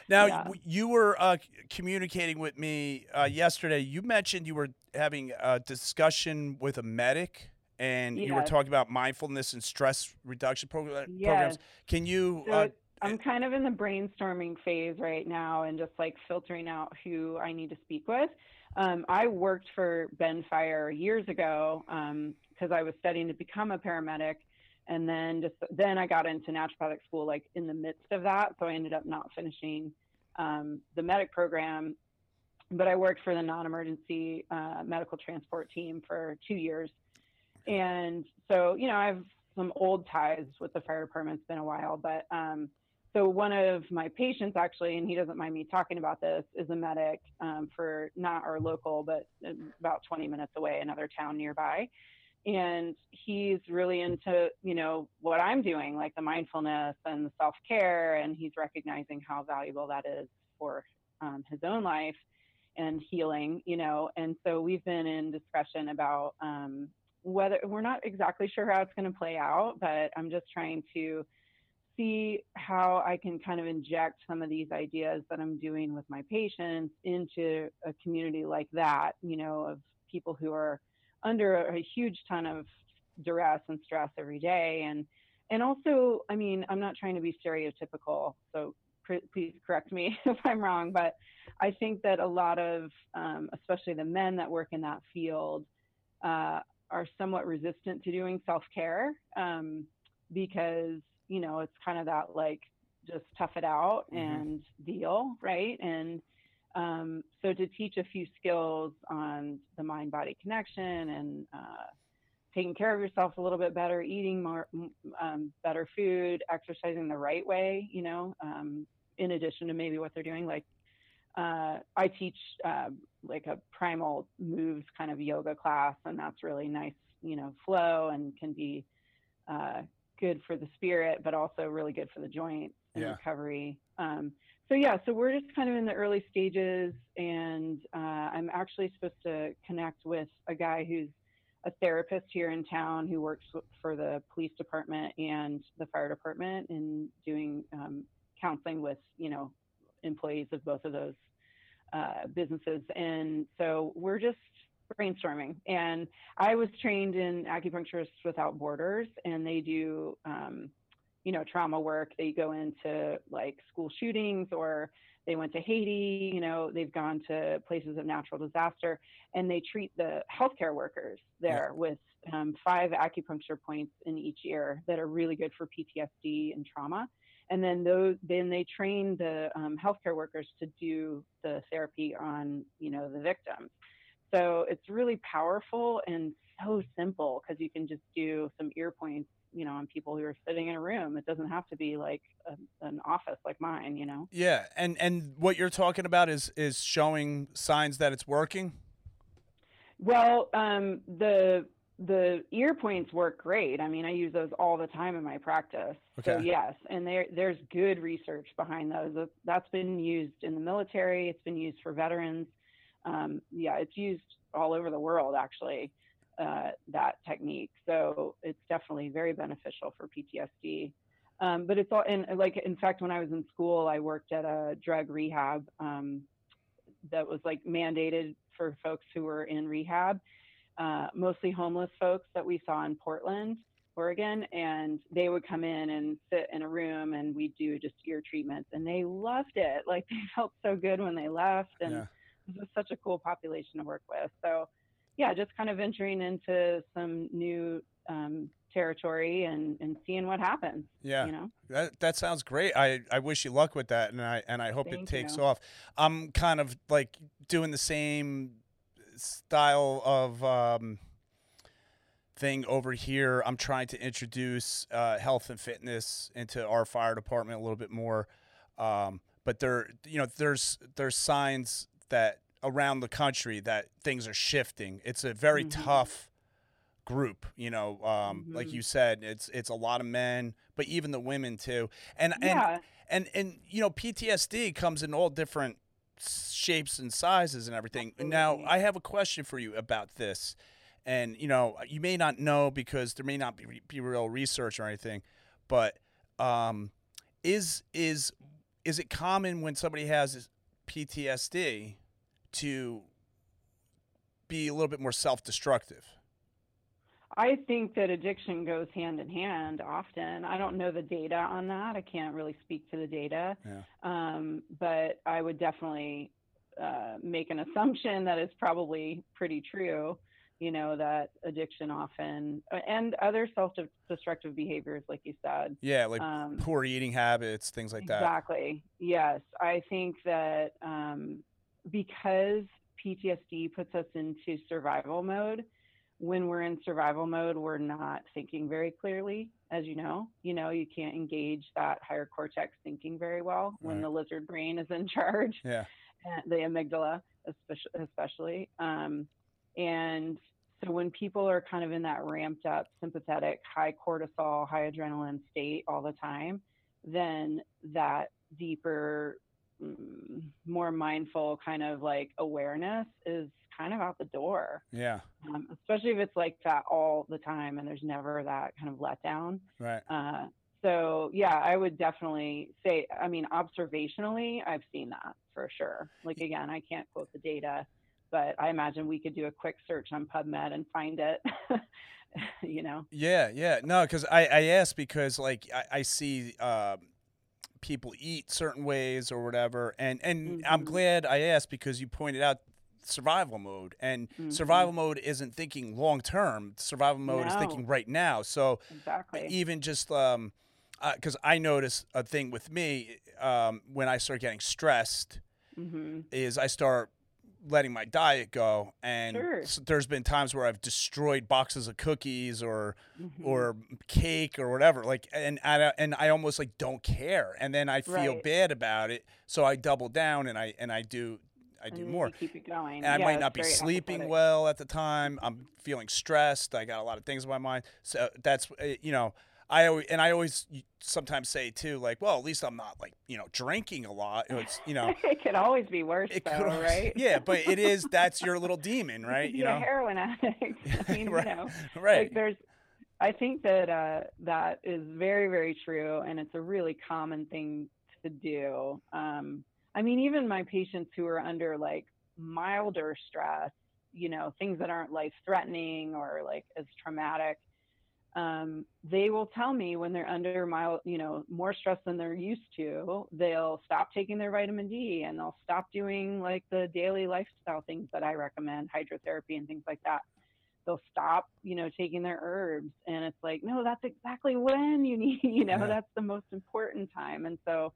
Now
Yeah.
you, were uh, communicating with me uh, yesterday. You mentioned you were having a discussion with a medic, and you were talking about mindfulness and stress reduction
Yes.
programs. Can you?
So
Uh,
I'm kind of in the brainstorming phase right now and just like filtering out who I need to speak with. Um, I worked for Bend Fire years ago because I was studying to become a paramedic. And then just then I got into naturopathic school like in the midst of that. So I ended up not finishing um, the medic program. But I worked for the non emergency uh, medical transport team for two years. And so, you know, I have some old ties with the fire department. It's been a while, but um, so one of my patients actually, and he doesn't mind me talking about this, is a medic um, for not our local, but about 20 minutes away, another town nearby. And he's really into, you know, what I'm doing, like the mindfulness and the self care, and he's recognizing how valuable that is for um, his own life. and healing, you know. And so we've been in discussion about um, whether we're not exactly sure how it's going to play out, but I'm just trying to see how I can kind of inject some of these ideas that I'm doing with my patients into a community like that, you know, of people who are under a huge ton of duress and stress every day and and also i mean i'm not trying to be stereotypical so pr- please correct me if i'm wrong but i think that a lot of um, especially the men that work in that field uh, are somewhat resistant to doing self-care um, because you know it's kind of that like just tough it out mm-hmm. and deal right and um, so to teach a few skills on the mind body connection and uh, taking care of yourself a little bit better, eating more um, better food, exercising the right way, you know, um, in addition to maybe what they're doing. Like uh, I teach uh, like a primal moves kind of yoga class, and that's really nice, you know, flow and can be uh, good for the spirit, but also really good for the joints and yeah. recovery. Um, so yeah, so we're just kind of in the early stages, and uh, I'm actually supposed to connect with a guy who's a therapist here in town who works for the police department and the fire department in doing um, counseling with you know employees of both of those uh, businesses, and so we're just brainstorming. And I was trained in Acupuncturists Without Borders, and they do. Um, you know, trauma work. They go into like school shootings or they went to Haiti, you know, they've gone to places of natural disaster and they treat the healthcare workers there yeah. with um, five acupuncture points in each ear that are really good for PTSD and trauma. And then those, then they train the um, healthcare workers to do the therapy on, you know, the victims. So it's really powerful and so simple because you can just do some ear points you know on people who are sitting in a room it doesn't have to be like a, an office like mine you know?
Yeah and and what you're talking about is is showing signs that it's working?
Well um, the the ear points work great. I mean i use those all the time in my practice. Okay. so yes and there there's good research behind those. That's been used in the military. It's been used for veterans. Um, yeah it's used all over the world actually uh, that technique. So it's definitely very beneficial for PTSD. Um, but it's all, and like, in fact, when I was in school, I worked at a drug rehab um, that was like mandated for folks who were in rehab, uh, mostly homeless folks that we saw in Portland, Oregon. And they would come in and sit in a room and we'd do just ear treatments. And they loved it. Like, they felt so good when they left. And yeah. this was such a cool population to work with. So, yeah, just kind of venturing into some new um, territory and, and seeing what happens.
Yeah,
you know
that that sounds great. I, I wish you luck with that, and I and I hope Thank it takes
you.
off. I'm kind of like doing the same style of um, thing over here. I'm trying to introduce uh, health and fitness into our fire department a little bit more. Um, but there, you know, there's there's signs that around the country that things are shifting. It's a very mm-hmm. tough group, you know. Um, mm-hmm. Like you said, it's it's a lot of men, but even the women too. And yeah. and and and you know, PTSD comes in all different shapes and sizes and everything. Absolutely. Now, I have a question for you about this. And you know, you may not know because there may not be, be real research or anything, but um, is is is it common when somebody has PTSD to be a little bit more self-destructive?
I think that addiction goes hand in hand often. I don't know the data on that. I can't really speak to the data. Yeah. Um, but I would definitely uh, make an assumption that it's probably pretty true, you know, that addiction often and other self destructive behaviors, like you said.
Yeah, like um, poor eating habits, things like
exactly. that. Exactly. Yes. I think that um, because PTSD puts us into survival mode, when we're in survival mode, we're not thinking very clearly, as you know. You know, you can't engage that higher cortex thinking very well when the lizard brain is in charge.
Yeah.
The amygdala, especially. Um, and so when people are kind of in that ramped up, sympathetic, high cortisol, high adrenaline state all the time, then that deeper more mindful kind of like awareness is kind of out the door.
Yeah.
Um, especially if it's like that all the time and there's never that kind of letdown.
Right.
Uh, so yeah, I would definitely say, I mean, observationally, I've seen that for sure. Like again, I can't quote the data, but I imagine we could do a quick search on PubMed and find it. you know?
Yeah, yeah. No, because I, I asked because like I, I see uh, people eat certain ways or whatever, and and I'm
Mhm.
glad I asked because you pointed out survival mode, and
Mhm.
survival mode isn't thinking long term. Survival mode is thinking right now. So
Exactly.
even just um, because I notice a thing with me um, when I start getting stressed
hmm
is I start letting my diet go and
Sure.
there's been times where I've destroyed boxes of cookies or
Mm-hmm.
or cake or whatever like and I, and I almost like don't care and then I feel
Right.
bad about it so I double down and I and I do I do
And
more
keep it going.
and I
Yeah,
might not be sleeping well at the time. I'm feeling stressed. I got a lot of things on my mind. So that's uh, you know, I always and I always sometimes say too, like, well, at least I'm not like you know drinking a lot. It's you know,
it could always be worse, though,
always-
right?
yeah, but it is that's your little demon, right? You
a
know,
heroin addict. I mean,
Right.
you know,
right?
like there's. I think that uh, that is very, very true, and it's a really common thing to do. Um, I mean, even my patients who are under like milder stress, you know, things that aren't life threatening or like as traumatic, um, they will tell me when they're under mild, you know, more stress than they're used to, they'll stop taking their vitamin D and they'll stop doing like the daily lifestyle things that I recommend, hydrotherapy and things like that. They'll stop, you know, taking their herbs. And it's like, no, that's exactly when you need, you know,
Yeah.
that's the most important time. And so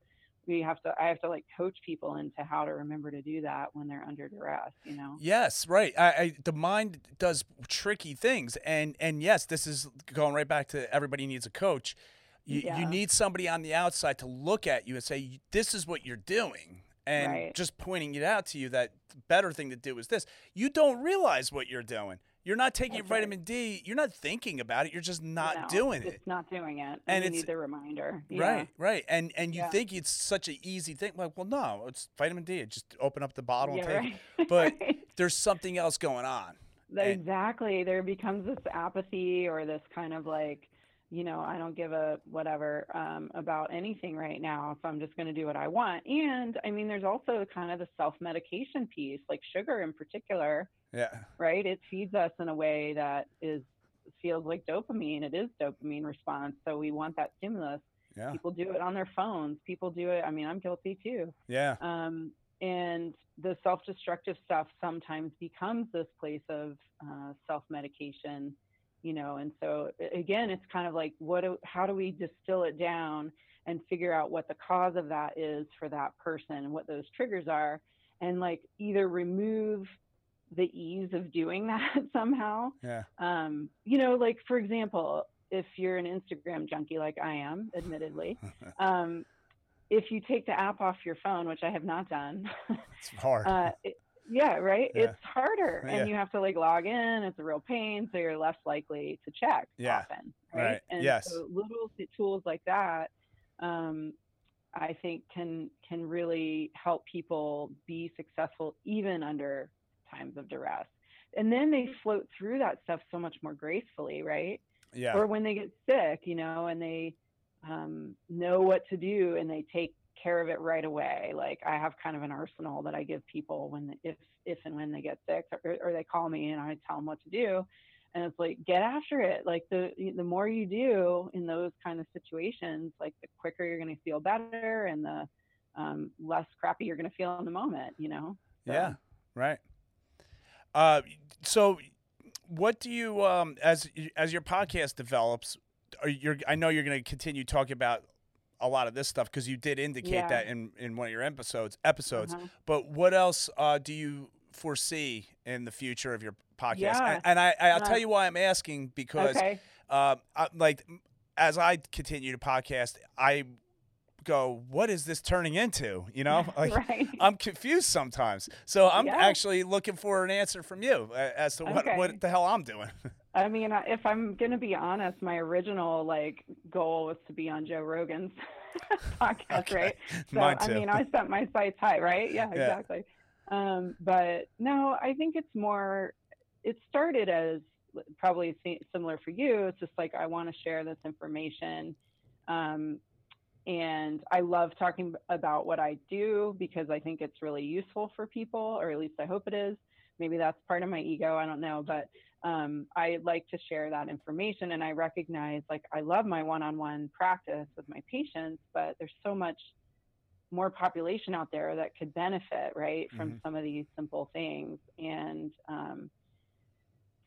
we have to, I have to like coach people into how to remember to do that when they're under duress, you know?
Yes, right. I, I the mind does tricky things, and and yes, this is going right back to everybody needs a coach. You,
Yeah.
you need somebody on the outside to look at you and say, "This is what you're doing," and
Right.
just pointing it out to you that the better thing to do is this. You don't realize what you're doing. You're not taking
That's right.
vitamin D. You're not thinking about it. You're just not
No,
doing it.
It's not doing it.
And
And, you
it's-
need the reminder. Yeah.
Right, right, and and you
Yeah.
think it's such an easy thing. Like, well, no, it's vitamin D. Just open up the bottle
Yeah,
and take. it.
right.
But
Right.
there's something else going on. And-
exactly there becomes this apathy or this kind of like you know i don't give a whatever um, about anything right now so i'm just going to do what i want and i mean there's also kind of the self-medication piece like sugar in particular
Yeah,
right? It feeds us in a way that is feels like dopamine. It is dopamine response. So we want that stimulus.
Yeah,
people do it on their phones. People do it i mean i'm guilty too.
Yeah.
um, and the self-destructive stuff sometimes becomes this place of uh, self-medication you know? And so again it's kind of like what do, how do we distill it down and figure out what the cause of that is for that person and what those triggers are? And like either remove the ease of doing that somehow
Yeah.
um, you know like for example if you're an instagram junkie like i am admittedly um, if you take the app off your phone, which I have not done,
It's hard.
uh, it, yeah, right,
Yeah.
it's harder,
Yeah.
and you have to like log in. It's a real pain, so you're less likely to check
Yeah.
often, right?
Right.
And
Yes.
so little tools like that, um, I think, can can really help people be successful even under times of duress. And then they float through that stuff so much more gracefully, right?
yeah.
or when they get sick, you know, and they um, know what to do and they take care of it right away. Like I have kind of an arsenal that I give people when if if and when they get sick, or, or they call me and I tell them what to do, and it's like get after it. Like the the more you do in those kind of situations, like the quicker you're going to feel better and the um, less crappy you're going to feel in the moment. You know. So-
Yeah, right. Uh, so, what do you um as as your podcast develops? I know you're going to continue talking about a lot of this stuff because you did indicate
Yeah.
that in in one of your episodes episodes.
Uh-huh.
But what else uh, do you foresee in the future of your podcast?
Yeah.
And, and I I'll
Uh,
tell you why I'm asking because
Okay.
uh, I, like as I continue to podcast, I go, what is this turning into? You know, like
right.
I'm confused sometimes. So I'm
Yeah.
actually looking for an answer from you as to what,
Okay.
what the hell I'm doing.
I mean, if I'm going to be honest, my original like goal was to be on Joe Rogan's podcast,
Okay.
right? So
Mine
I mean, I set my sights high, right? Yeah,
Yeah.
exactly. Um, but no, I think it's more. It started as probably similar for you. It's just like I want to share this information, um, and I love talking about what I do because I think it's really useful for people, or at least I hope it is. Maybe that's part of my ego. I don't know, but um, I like to share that information, and I recognize like I love my one-on-one practice with my patients, but there's so much more population out there that could benefit right from
Mhm.
some of these simple things and um,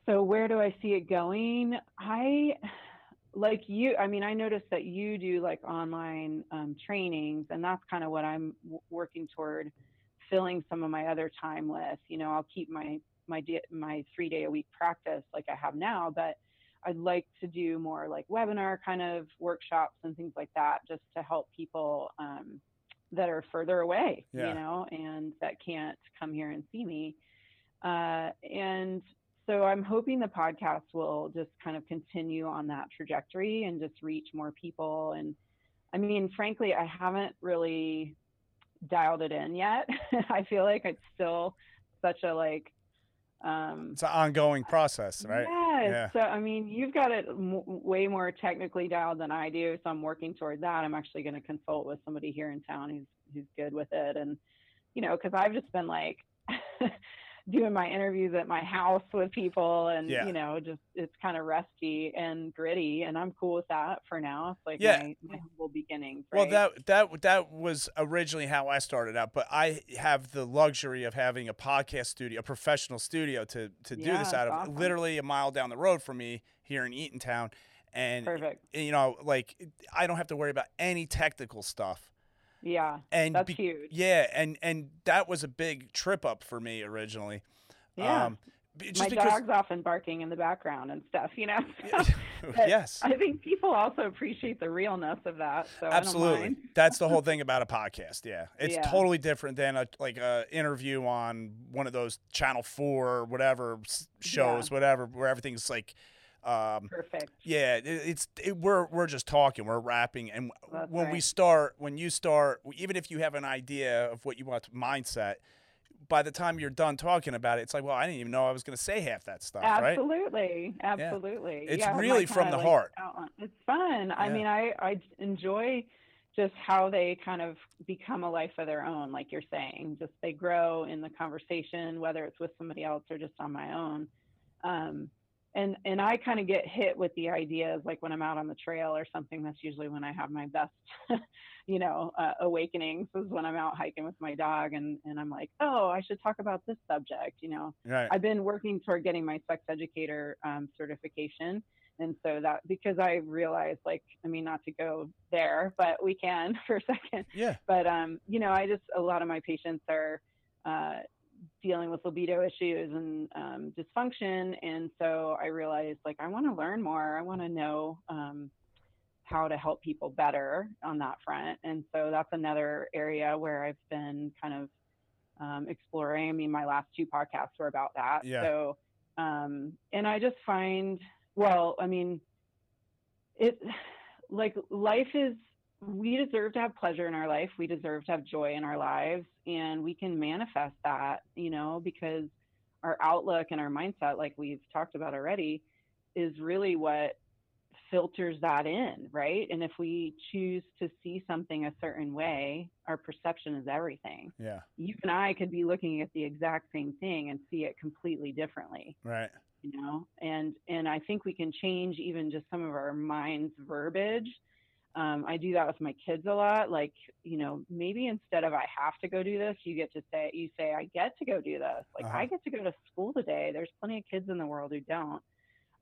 so where do i see it going i like you i mean i noticed that you do like online um, trainings and that's kind of what i'm w- working toward filling some of my other time with you know i'll keep my my di- my three day a week practice like i have now but i'd like to do more like webinar kind of workshops and things like that just to help people um, that are further away,
Yeah.
you know, and that can't come here and see me. Uh, and so I'm hoping the podcast will just kind of continue on that trajectory and just reach more people. And I mean, frankly, I haven't really dialed it in yet. I feel like it's still such a like, um,
It's an ongoing process, right?
Yes.
Yeah.
So, I mean, you've got it m- way more technically dialed than I do. So I'm working toward that. I'm actually going to consult with somebody here in town who's who's good with it, and you know, because I've just been like doing my interviews at my house with people, and
Yeah.
you know, just it's kind of rusty and gritty, and I'm cool with that for now. It's like
Yeah.
my, my humble beginnings.
Well, that that that was originally how I started out, but I have the luxury of having a podcast studio, a professional studio to to do
Yeah,
this out of,
awesome.
literally a mile down the road from me here in Eatontown, and
perfect.
you know, like I don't have to worry about any technical stuff.
Yeah,
And
that's
be-
huge.
yeah, and and that was a big trip up for me originally.
Yeah.
Um, just
my
because,
dog's often barking in the background and stuff, you know.
Yes.
I think people also appreciate the realness of that. So I don't
Absolutely.
mind.
That's the whole thing about a podcast. Yeah. It's
Yeah.
totally different than a like a interview on one of those channel 4 or whatever shows, whatever where everything's like um
Perfect.
yeah, it, it's it, we're we're just talking, we're rapping and
That's
when we start, when you start, even if you have an idea of what you want to, mindset, by the time you're done talking about it, it's like, well, I didn't even know I was going to say half that stuff, right?
Absolutely. Absolutely.
It's
Yeah,
really from the
like,
heart.
It's fun. I mean, I, I enjoy just how they kind of become a life of their own, like you're saying. Just they grow in the conversation, whether it's with somebody else or just on my own. Um, and and I kind of get hit with the ideas like when I'm out on the trail or something. That's usually when I have my best, you know, uh, awakenings. Is when I'm out hiking with my dog, and and I'm like, oh, I should talk about this subject, you know.
Right.
I've been working toward getting my sex educator um, certification. And so that because I realized, like, I mean, not to go there, but we can for a second.
yeah.
But, um, you know, I just, a lot of my patients are uh, dealing with libido issues and um, dysfunction. And so I realized, like, I want to learn more. I want to know um, how to help people better on that front. And so that's another area where I've been kind of um, exploring. I mean, my last two podcasts were about that.
Yeah.
So, um, and I just find, well, I mean, it like life is, we deserve to have pleasure in our life. We deserve to have joy in our lives, and we can manifest that, you know, because our outlook and our mindset, like we've talked about already, is really what filters that in, right? And if we choose to see something a certain way, our perception is everything.
Yeah.
You and I could be looking at the exact same thing and see it completely differently,
Right.
you know? And and I think we can change even just some of our mind's verbiage. Um, I do that with my kids a lot. Like, you know, maybe instead of I have to go do this, you get to say you say I get to go do this. Like
Uh-huh.
I get to go to school today. There's plenty of kids in the world who don't.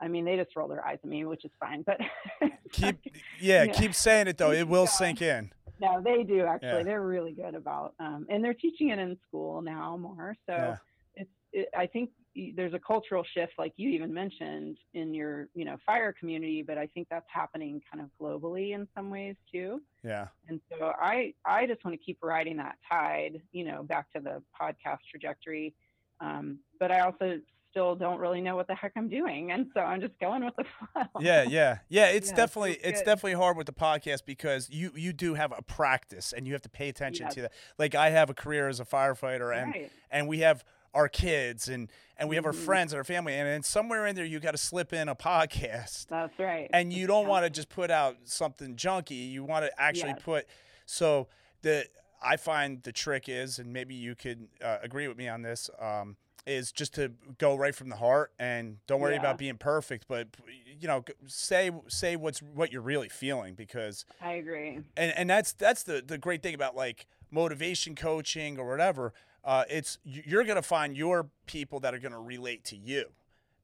I mean, they just roll their eyes at me, which is fine. But
Keep yeah,
Yeah.
keep saying it though. It will
Yeah.
sink in.
no, they do actually.
Yeah.
They're really good about, um, and they're teaching it in school now more. So it's, it, I think there's a cultural shift, like you even mentioned in your, you know, fire community. But I think that's happening kind of globally in some ways too.
Yeah.
And so I, I just want to keep riding that tide, you know, back to the podcast trajectory. Um, but I also still don't really know what the heck I'm doing, and so I'm just going with the flow.
Yeah, yeah, yeah. It's
Yeah,
definitely
it's
it's definitely hard with the podcast because you you do have a practice and you have to pay attention
Yes.
to that. Like I have a career as a firefighter and
Right.
and we have our kids and and we have our
Mhm.
friends and our family and then somewhere in there you got to slip in a podcast
That's right.
and you don't
Yeah.
want to just put out something junky. You want to actually
Yes.
put so the I find the trick is, and maybe you could uh, agree with me on this, um, is just to go right from the heart and don't worry
Yeah.
about being perfect, but you know, say say what's what you're really feeling because
I agree.
and and that's that's the the great thing about like motivation coaching or whatever. Uh, it's you're gonna find your people that are gonna relate to you.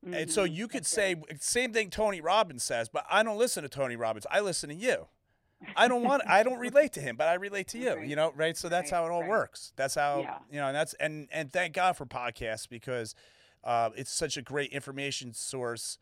And so
Mhm.
you could
That's
say same thing Tony Robbins says, but I don't listen to Tony Robbins. I listen to you. I don't want I don't relate to him, but I relate to you,
Right.
you know, right? So that's
Right,
how it all
right.
works. That's how
Yeah.
you know, and that's and and thank God for podcasts because uh, it's such a great information source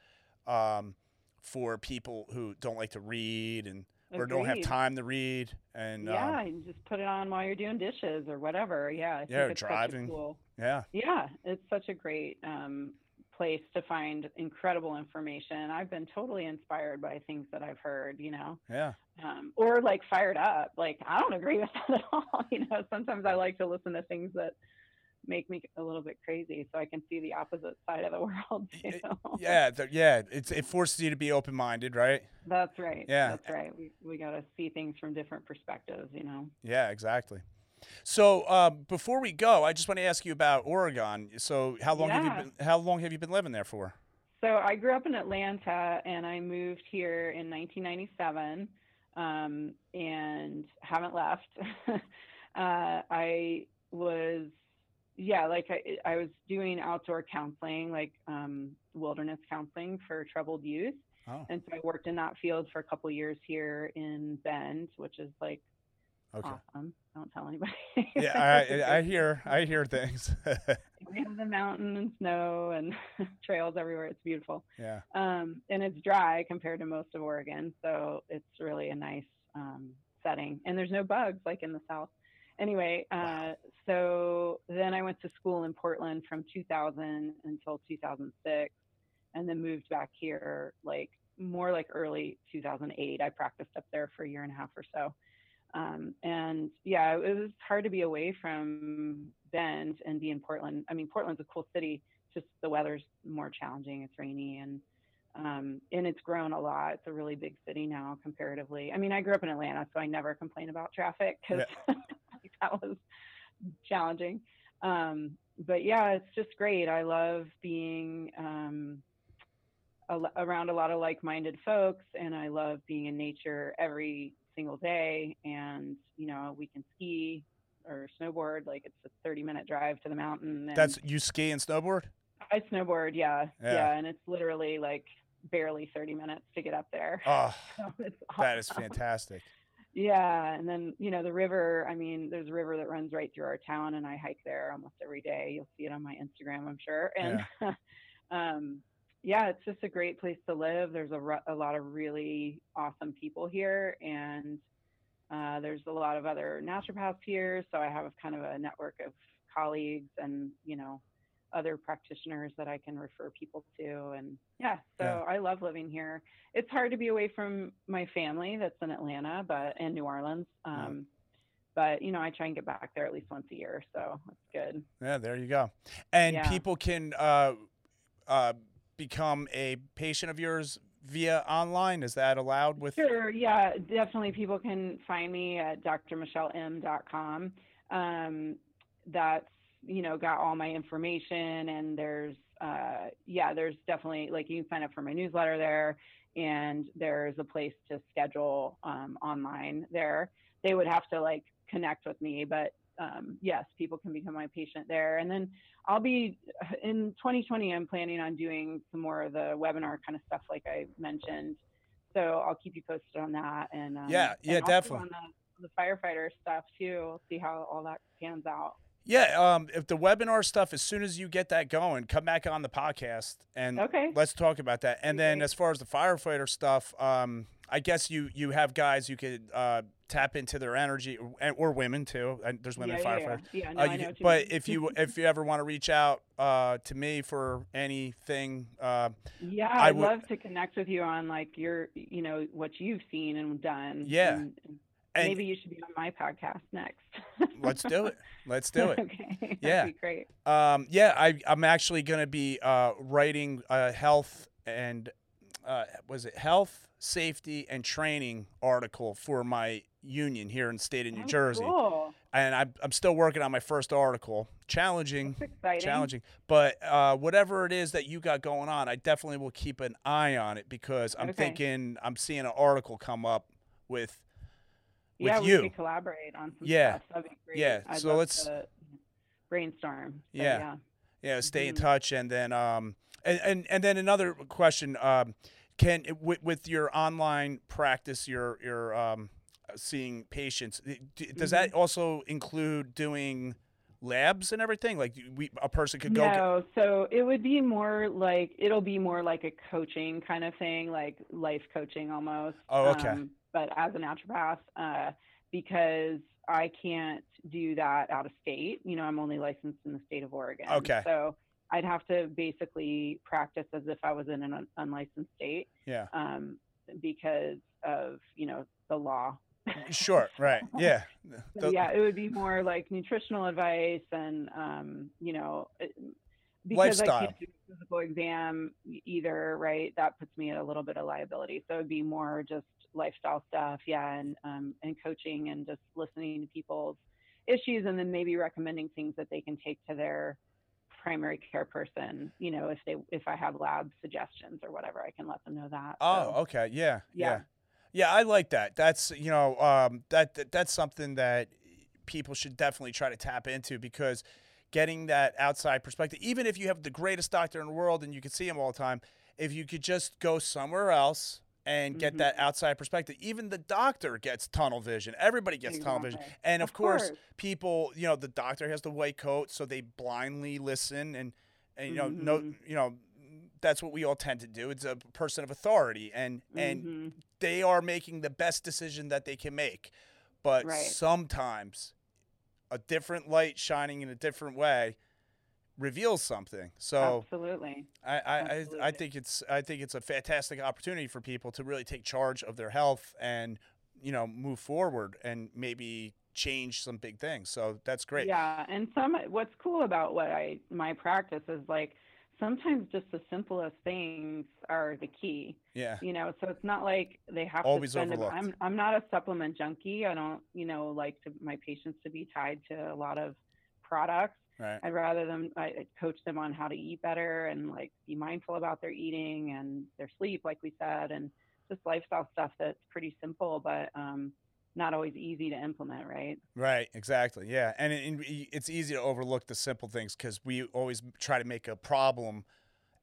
um, for people who don't like to read and or don't have time to read and
Yeah,
um,
you just put it on while you're doing dishes or whatever. Yeah, I
Yeah,
it's such a
driving.
cool.
yeah.
Yeah, it's such a great um, place to find incredible information. I've been totally inspired by things that I've heard. You know,
Yeah.
um, or like fired up. Like I don't agree with that at all. You know, sometimes I like to listen to things that make me a little bit crazy, so I can see the opposite side of the world too.
Yeah, yeah, it's it forces you to be open minded, right?
That's right.
Yeah.
That's right. We we got to see things from different perspectives. You know.
Yeah, exactly. So uh, before we go, I just want to ask you about Oregon. So how long have you been? How long have you been living there for?
So I grew up in Atlanta and I moved here in 1997 um, and haven't left. uh, I was, yeah, like I, I was doing outdoor counseling, like um, wilderness counseling for troubled youth.
Oh,
And so I worked in that field for a couple years here in Bend, which is like
okay.
awesome. Don't tell anybody.
Yeah, I, I hear I hear things.
we have the mountain and snow and trails everywhere. It's beautiful.
yeah,
um, and it's dry compared to most of Oregon, so it's really a nice um, setting. And there's no bugs like in the south. Anyway, uh, so then I went to school in Portland from 2000 until 2006, and then moved back here like more like early 2008. I practiced up there for a year and a half or so. Um, and yeah, it was hard to be away from Bend and be in Portland. I mean, Portland's a cool city, just the weather's more challenging. It's rainy and um, and it's grown a lot. It's a really big city now comparatively. I mean, I grew up in Atlanta, so I never complain about traffic because that was challenging. Um, but yeah, it's just great. I love being um, a, around a lot of like-minded folks, and I love being in nature every single day. And you know, we can ski or snowboard. Like it's a 30-minute drive to the mountain.
That's you ski and snowboard.
I snowboard, yeah,
Yeah.
yeah, and it's literally like barely 30 minutes to get up there.
Oh,
So it's
that is fantastic.
Yeah, and then you know the river. I mean, there's a river that runs right through our town, and I hike there almost every day. You'll see it on my Instagram, I'm sure. And um, yeah, it's just a great place to live. There's a, a lot of really awesome people here, and uh, there's a lot of other naturopaths here. So I have kind of a network of colleagues and you know other practitioners that I can refer people to. And yeah, so
Yeah.
I love living here. It's hard to be away from my family that's in Atlanta, but in New Orleans. Um, But you know, I try and get back there at least once a year, so that's good.
Yeah, there you go. And
Yeah.
people can uh, uh, become a patient of yours via online. Is that allowed with?
Sure, yeah, definitely. People can find me at drmichelleM.com. Um, that's you know got all my information, and there's uh, yeah, there's definitely like you can sign up for my newsletter there, and there's a place to schedule um, online there. They would have to like connect with me, but um, yes, people can become my patient there, and then I'll be in 2020. I'm planning on doing some more of the webinar kind of stuff, like I mentioned. So I'll keep you posted on that. And um,
Yeah, yeah, definitely.
on the, the firefighter stuff too. See how all that pans out.
Yeah, um, if the webinar stuff, as soon as you get that going, come back on the podcast and
Okay.
let's talk about that. And then as far as the firefighter stuff, um, I guess you you have guys you could uh, tap into their energy, or, or women too. And there's women
yeah, yeah,
firefighters.
yeah. Yeah, no,
Uh,
I
you-
know what you
but
mean.
if you if you ever want to reach out uh, to me for anything, uh,
Yeah,
I
I'd
would-
love to connect with you on like your, you know, what you've seen and done.
Yeah.
and- and
and
maybe you should be on my podcast next.
let's do it. Let's do it.
okay. That'd
Yeah.
be great.
Um, yeah, I, I'm actually going to be uh, writing a health and uh, was it health, safety, and training article for my union here in the state of New
Oh,
Jersey,
Cool.
and I'm I'm still working on my first article. Challenging, challenging, but uh, whatever it is that you got going on, I definitely will keep an eye on it because I'm
Okay.
thinking I'm seeing an article come up with with
yeah,
you.
we could collaborate on some
Yeah.
stuff. That'd be great.
Yeah,
I'd
so let's-
to brainstorm. So,
Yeah.
yeah.
yeah stay in
Mhm.
touch and then um and and, and then another question um can with, with your online practice your your um seeing patients d- does that
Mm-hmm.
also include doing labs and everything like we a person could go get,
No, so it would be more like it'll be more like a coaching kind of thing, like life coaching almost.
Oh, okay.
Um, but as a naturopath, uh, because I can't do that out of state. You know, I'm only licensed in the state of Oregon.
Okay.
So I'd have to basically practice as if I was in an un- unlicensed state,
yeah
um, because of you know the law.
sure right yeah
So, yeah, it would be more like nutritional advice and, um, you know, it- because I
Lifestyle.
can't do a physical exam either, right? That puts me at a little bit of liability. So it'd be more just lifestyle stuff, yeah, and um, and coaching and just listening to people's issues and then maybe recommending things that they can take to their primary care person. You know, if they if I have lab suggestions or whatever, I can let them know that.
oh
So,
okay yeah yeah
Yeah.
yeah i like that that's you know um that, that that's something that people should definitely try to tap into because getting that outside perspective even if you have the greatest doctor in the world and you can see him all the time if you could just go somewhere else and get
Mhm.
that outside perspective even the doctor gets tunnel vision everybody gets tunnel vision and of,
Of
course,
course.
people you know the doctor has the white coat so they blindly listen and and you know no
Mhm.
you know that's what we all tend to do it's a person of authority and and
Mhm.
they are making the best decision that they can make. But
Right.
sometimes a different light shining in a different way reveals something. So
absolutely.
I, I, I, I think it's I think it's a fantastic opportunity for people to really take charge of their health and you know move forward and maybe change some big things. So that's great.
Yeah, and some what's cool about what I my practice is like sometimes just the simplest things are the key.
Yeah.
You know, so it's not like they have
Always
to spend. a-
overlooked.
I'm I'm not a supplement junkie. I don't you know like to, my patients to be tied to a lot of products.
Right.
I'd rather them I coach them on how to eat better and like be mindful about their eating and their sleep, like we said, and just lifestyle stuff that's pretty simple, but um, not always easy to implement, right?
Right, exactly. Yeah, and, it, it's easy to overlook the simple things because we always try to make a problem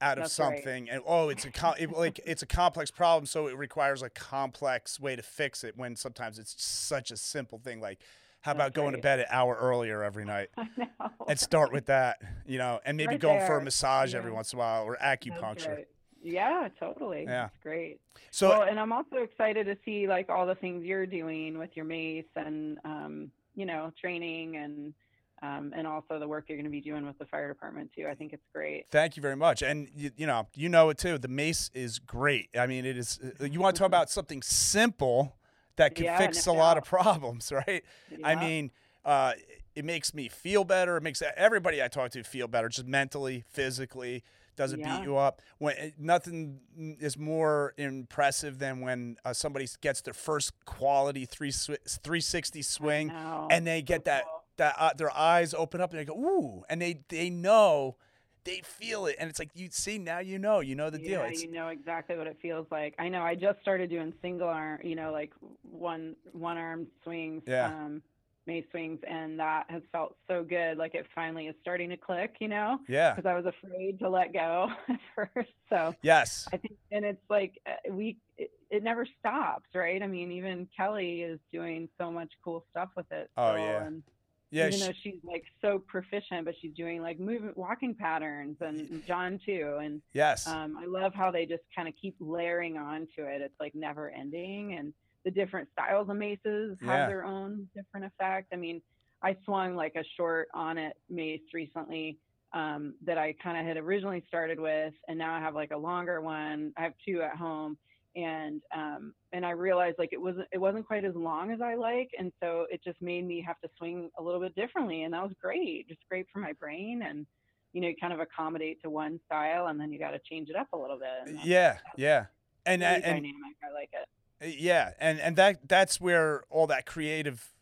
out of
That's right.
something, and oh, it's a com- it, like it's a complex problem, so it requires a complex way to fix it. When sometimes it's such a simple thing, like how about
That's
going to bed an hour earlier every night
I know.
and start with that, you know, and maybe
Right
going for a
there.
massage every once in a while or acupuncture.
Yeah, totally.
Yeah.
That's great.
So
well, and I'm also excited to see like all the things you're doing with your mace and um, you know, training and um, and also the work you're going to be doing with the fire department too. I think it's great.
Thank you very much. And you, you know, you know it too. The mace is great. I mean, it is. uh, You want to talk about something simple that can
Yeah,
fix a lot of problems, right? I mean, uh, it makes me feel better. It makes everybody I talk to feel better, just mentally, physically. Doesn't
Yeah.
beat you up. When nothing is more impressive than when uh, somebody gets their first quality three swi- 360 swing and they get that that uh, their eyes open up and they go ooh and they they know they feel it and it's like you see now you know you know the deal
yeah,
it's,
you know exactly what it feels like. I know. I just started doing single arm, you know, like one one arm swings,
Yeah.
um, mace swings, and that has felt so good. Like it finally is starting to click, you know,
yeah
because I was afraid to let go at first. So
yes
I think, and it's like uh, we, it, it never stops, right? I mean, even Kelly is doing so much cool stuff with it.
Oh,
still,
yeah.
And
Yeah,
even
sh-
though she's like so proficient, but she's doing like movement, walking patterns, and John too. And
yes.
um, I love how they just kind of keep layering onto it. It's like never ending, and the different styles of maces have
Yeah.
their own different effect. I mean, I swung like a short on it mace recently um, that I kind of had originally started with, and now I have like a longer one. I have two at home, and um, and I realized like it wasn't it wasn't quite as long as I like, and so it just made me have to swing a little bit differently, and that was great, just great for my brain, and you know, you kind of accommodate to one style, and then you got to change it up a little bit.
Yeah, yeah. And
really
and, and
dynamic. I like it.
yeah, and and that that's where all that creative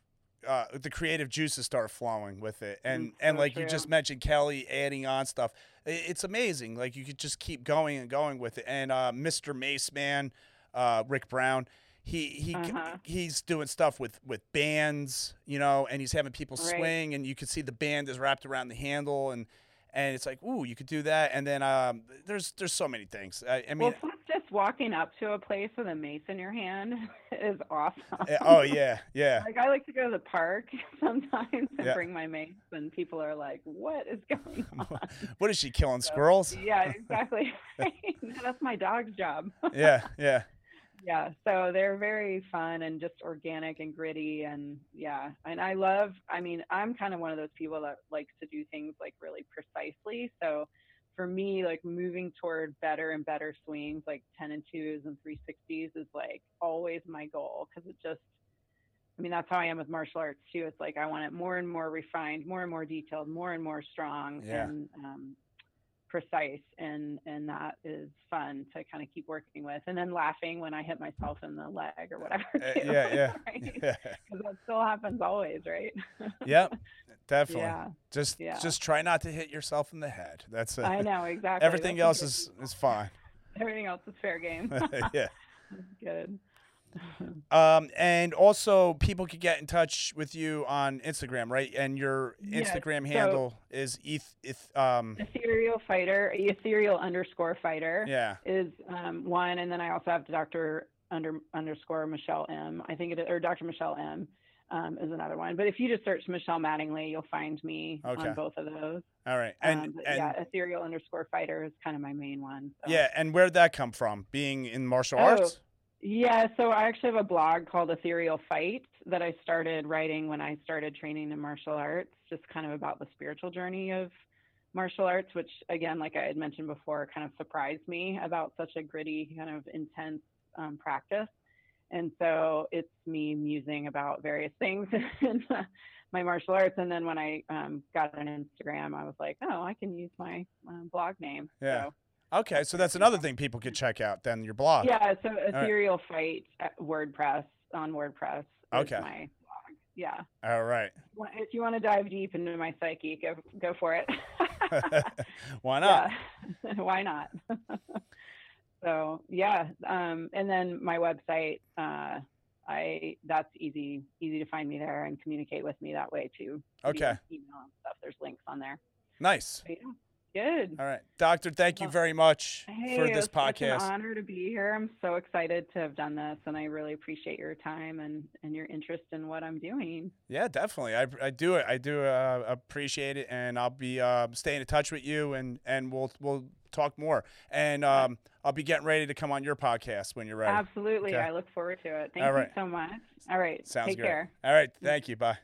uh, the creative juices start flowing with it, and
Mm,
and
so
like you just mentioned, Kelly adding on stuff. It's amazing. Like you could just keep going and going with it. And uh, Mr. Mace Man, uh, Rick Brown, he he
Uh-huh.
he's doing stuff with with bands, you know, and he's having people
Right.
swing, and you can see the band is wrapped around the handle, and and it's like, ooh, you could do that. And then um, there's there's so many things. I, I mean,
well, just walking up to a place with a mace in your hand is awesome.
eh, oh yeah, yeah.
Like I like to go to the park sometimes and
Yeah.
bring my mace, and people are like, "What is going on?"
what is she killing
So,
squirrels?
yeah, exactly. That's my dog's job.
yeah, yeah.
yeah, so they're very fun and just organic and gritty, and yeah, and I love. I mean, I'm kind of one of those people that likes to do things like really precisely. So for me, like moving toward better and better swings, like 10 and 2s and 360s, is like always my goal because it just I mean, that's how I am with martial arts too. It's like I want it more and more refined, more and more detailed, more and more strong
Yeah.
and um, precise, and and that is fun to kind of keep working with. And then laughing when I hit myself in the leg or whatever.
Uh,
too,
yeah, yeah,
right?
yeah,
that still happens always, right?
yep, definitely.
Yeah,
Just,
yeah.
just try not to hit yourself in the head. That's it.
I know exactly.
Everything
That's
else is is fine.
everything else is fair game.
yeah.
good.
Um, and also people could get in touch with you on Instagram, right? And your Instagram
so-
handle is eth, eth um,
Ethereal fighter, ethereal underscore fighter.
yeah,
is um, one, and then I also have Dr. Under underscore Michelle M. I think it is, or Dr. Michelle M. Um, is another one. But if you just search Michelle Mattingly, you'll find me
Okay.
on both of those.
all right. And
um,
and
yeah, ethereal underscore fighter is kind of my main one. so.
yeah, and where'd that come from? Being in martial
Oh,
arts?
Yeah, so I actually have a blog called Ethereal Fight that I started writing when I started training in martial arts, just kind of about the spiritual journey of martial arts, which again, like I had mentioned before, kind of surprised me about such a gritty, kind of intense um, practice. And so it's me musing about various things in my martial arts. And then when I um, got an Instagram, I was like, oh, I can use my um, blog name.
Yeah.
So,
Okay, so that's another thing people could check out. Then your blog.
yeah, so Ethereal Fight at WordPress on WordPress. Is
Okay.
My blog. Yeah.
All right.
If you want to dive deep into my psyche, go go for it.
Why not?
Why not? so yeah, um, and then my website. Uh, I that's easy easy to find me there and communicate with me that way too.
Okay.
Email and stuff. There's links on there.
Nice.
So, yeah. Good.
All right, Doctor. Thank you very much
Hey,
for
it
this
was such an honor to be here. I'm so excited to have done this, and I really appreciate your time and, and your interest in what I'm doing.
Yeah, definitely. I, I do it. I do uh, appreciate it, and I'll be uh, staying in touch with you, and and we'll we'll talk more. And um, I'll be getting ready to come on your podcast when you're ready.
Absolutely.
Okay.
I look forward to it. Thank you so much. All right.
Sounds
Take
good.
care.
All right. Thank you. Bye.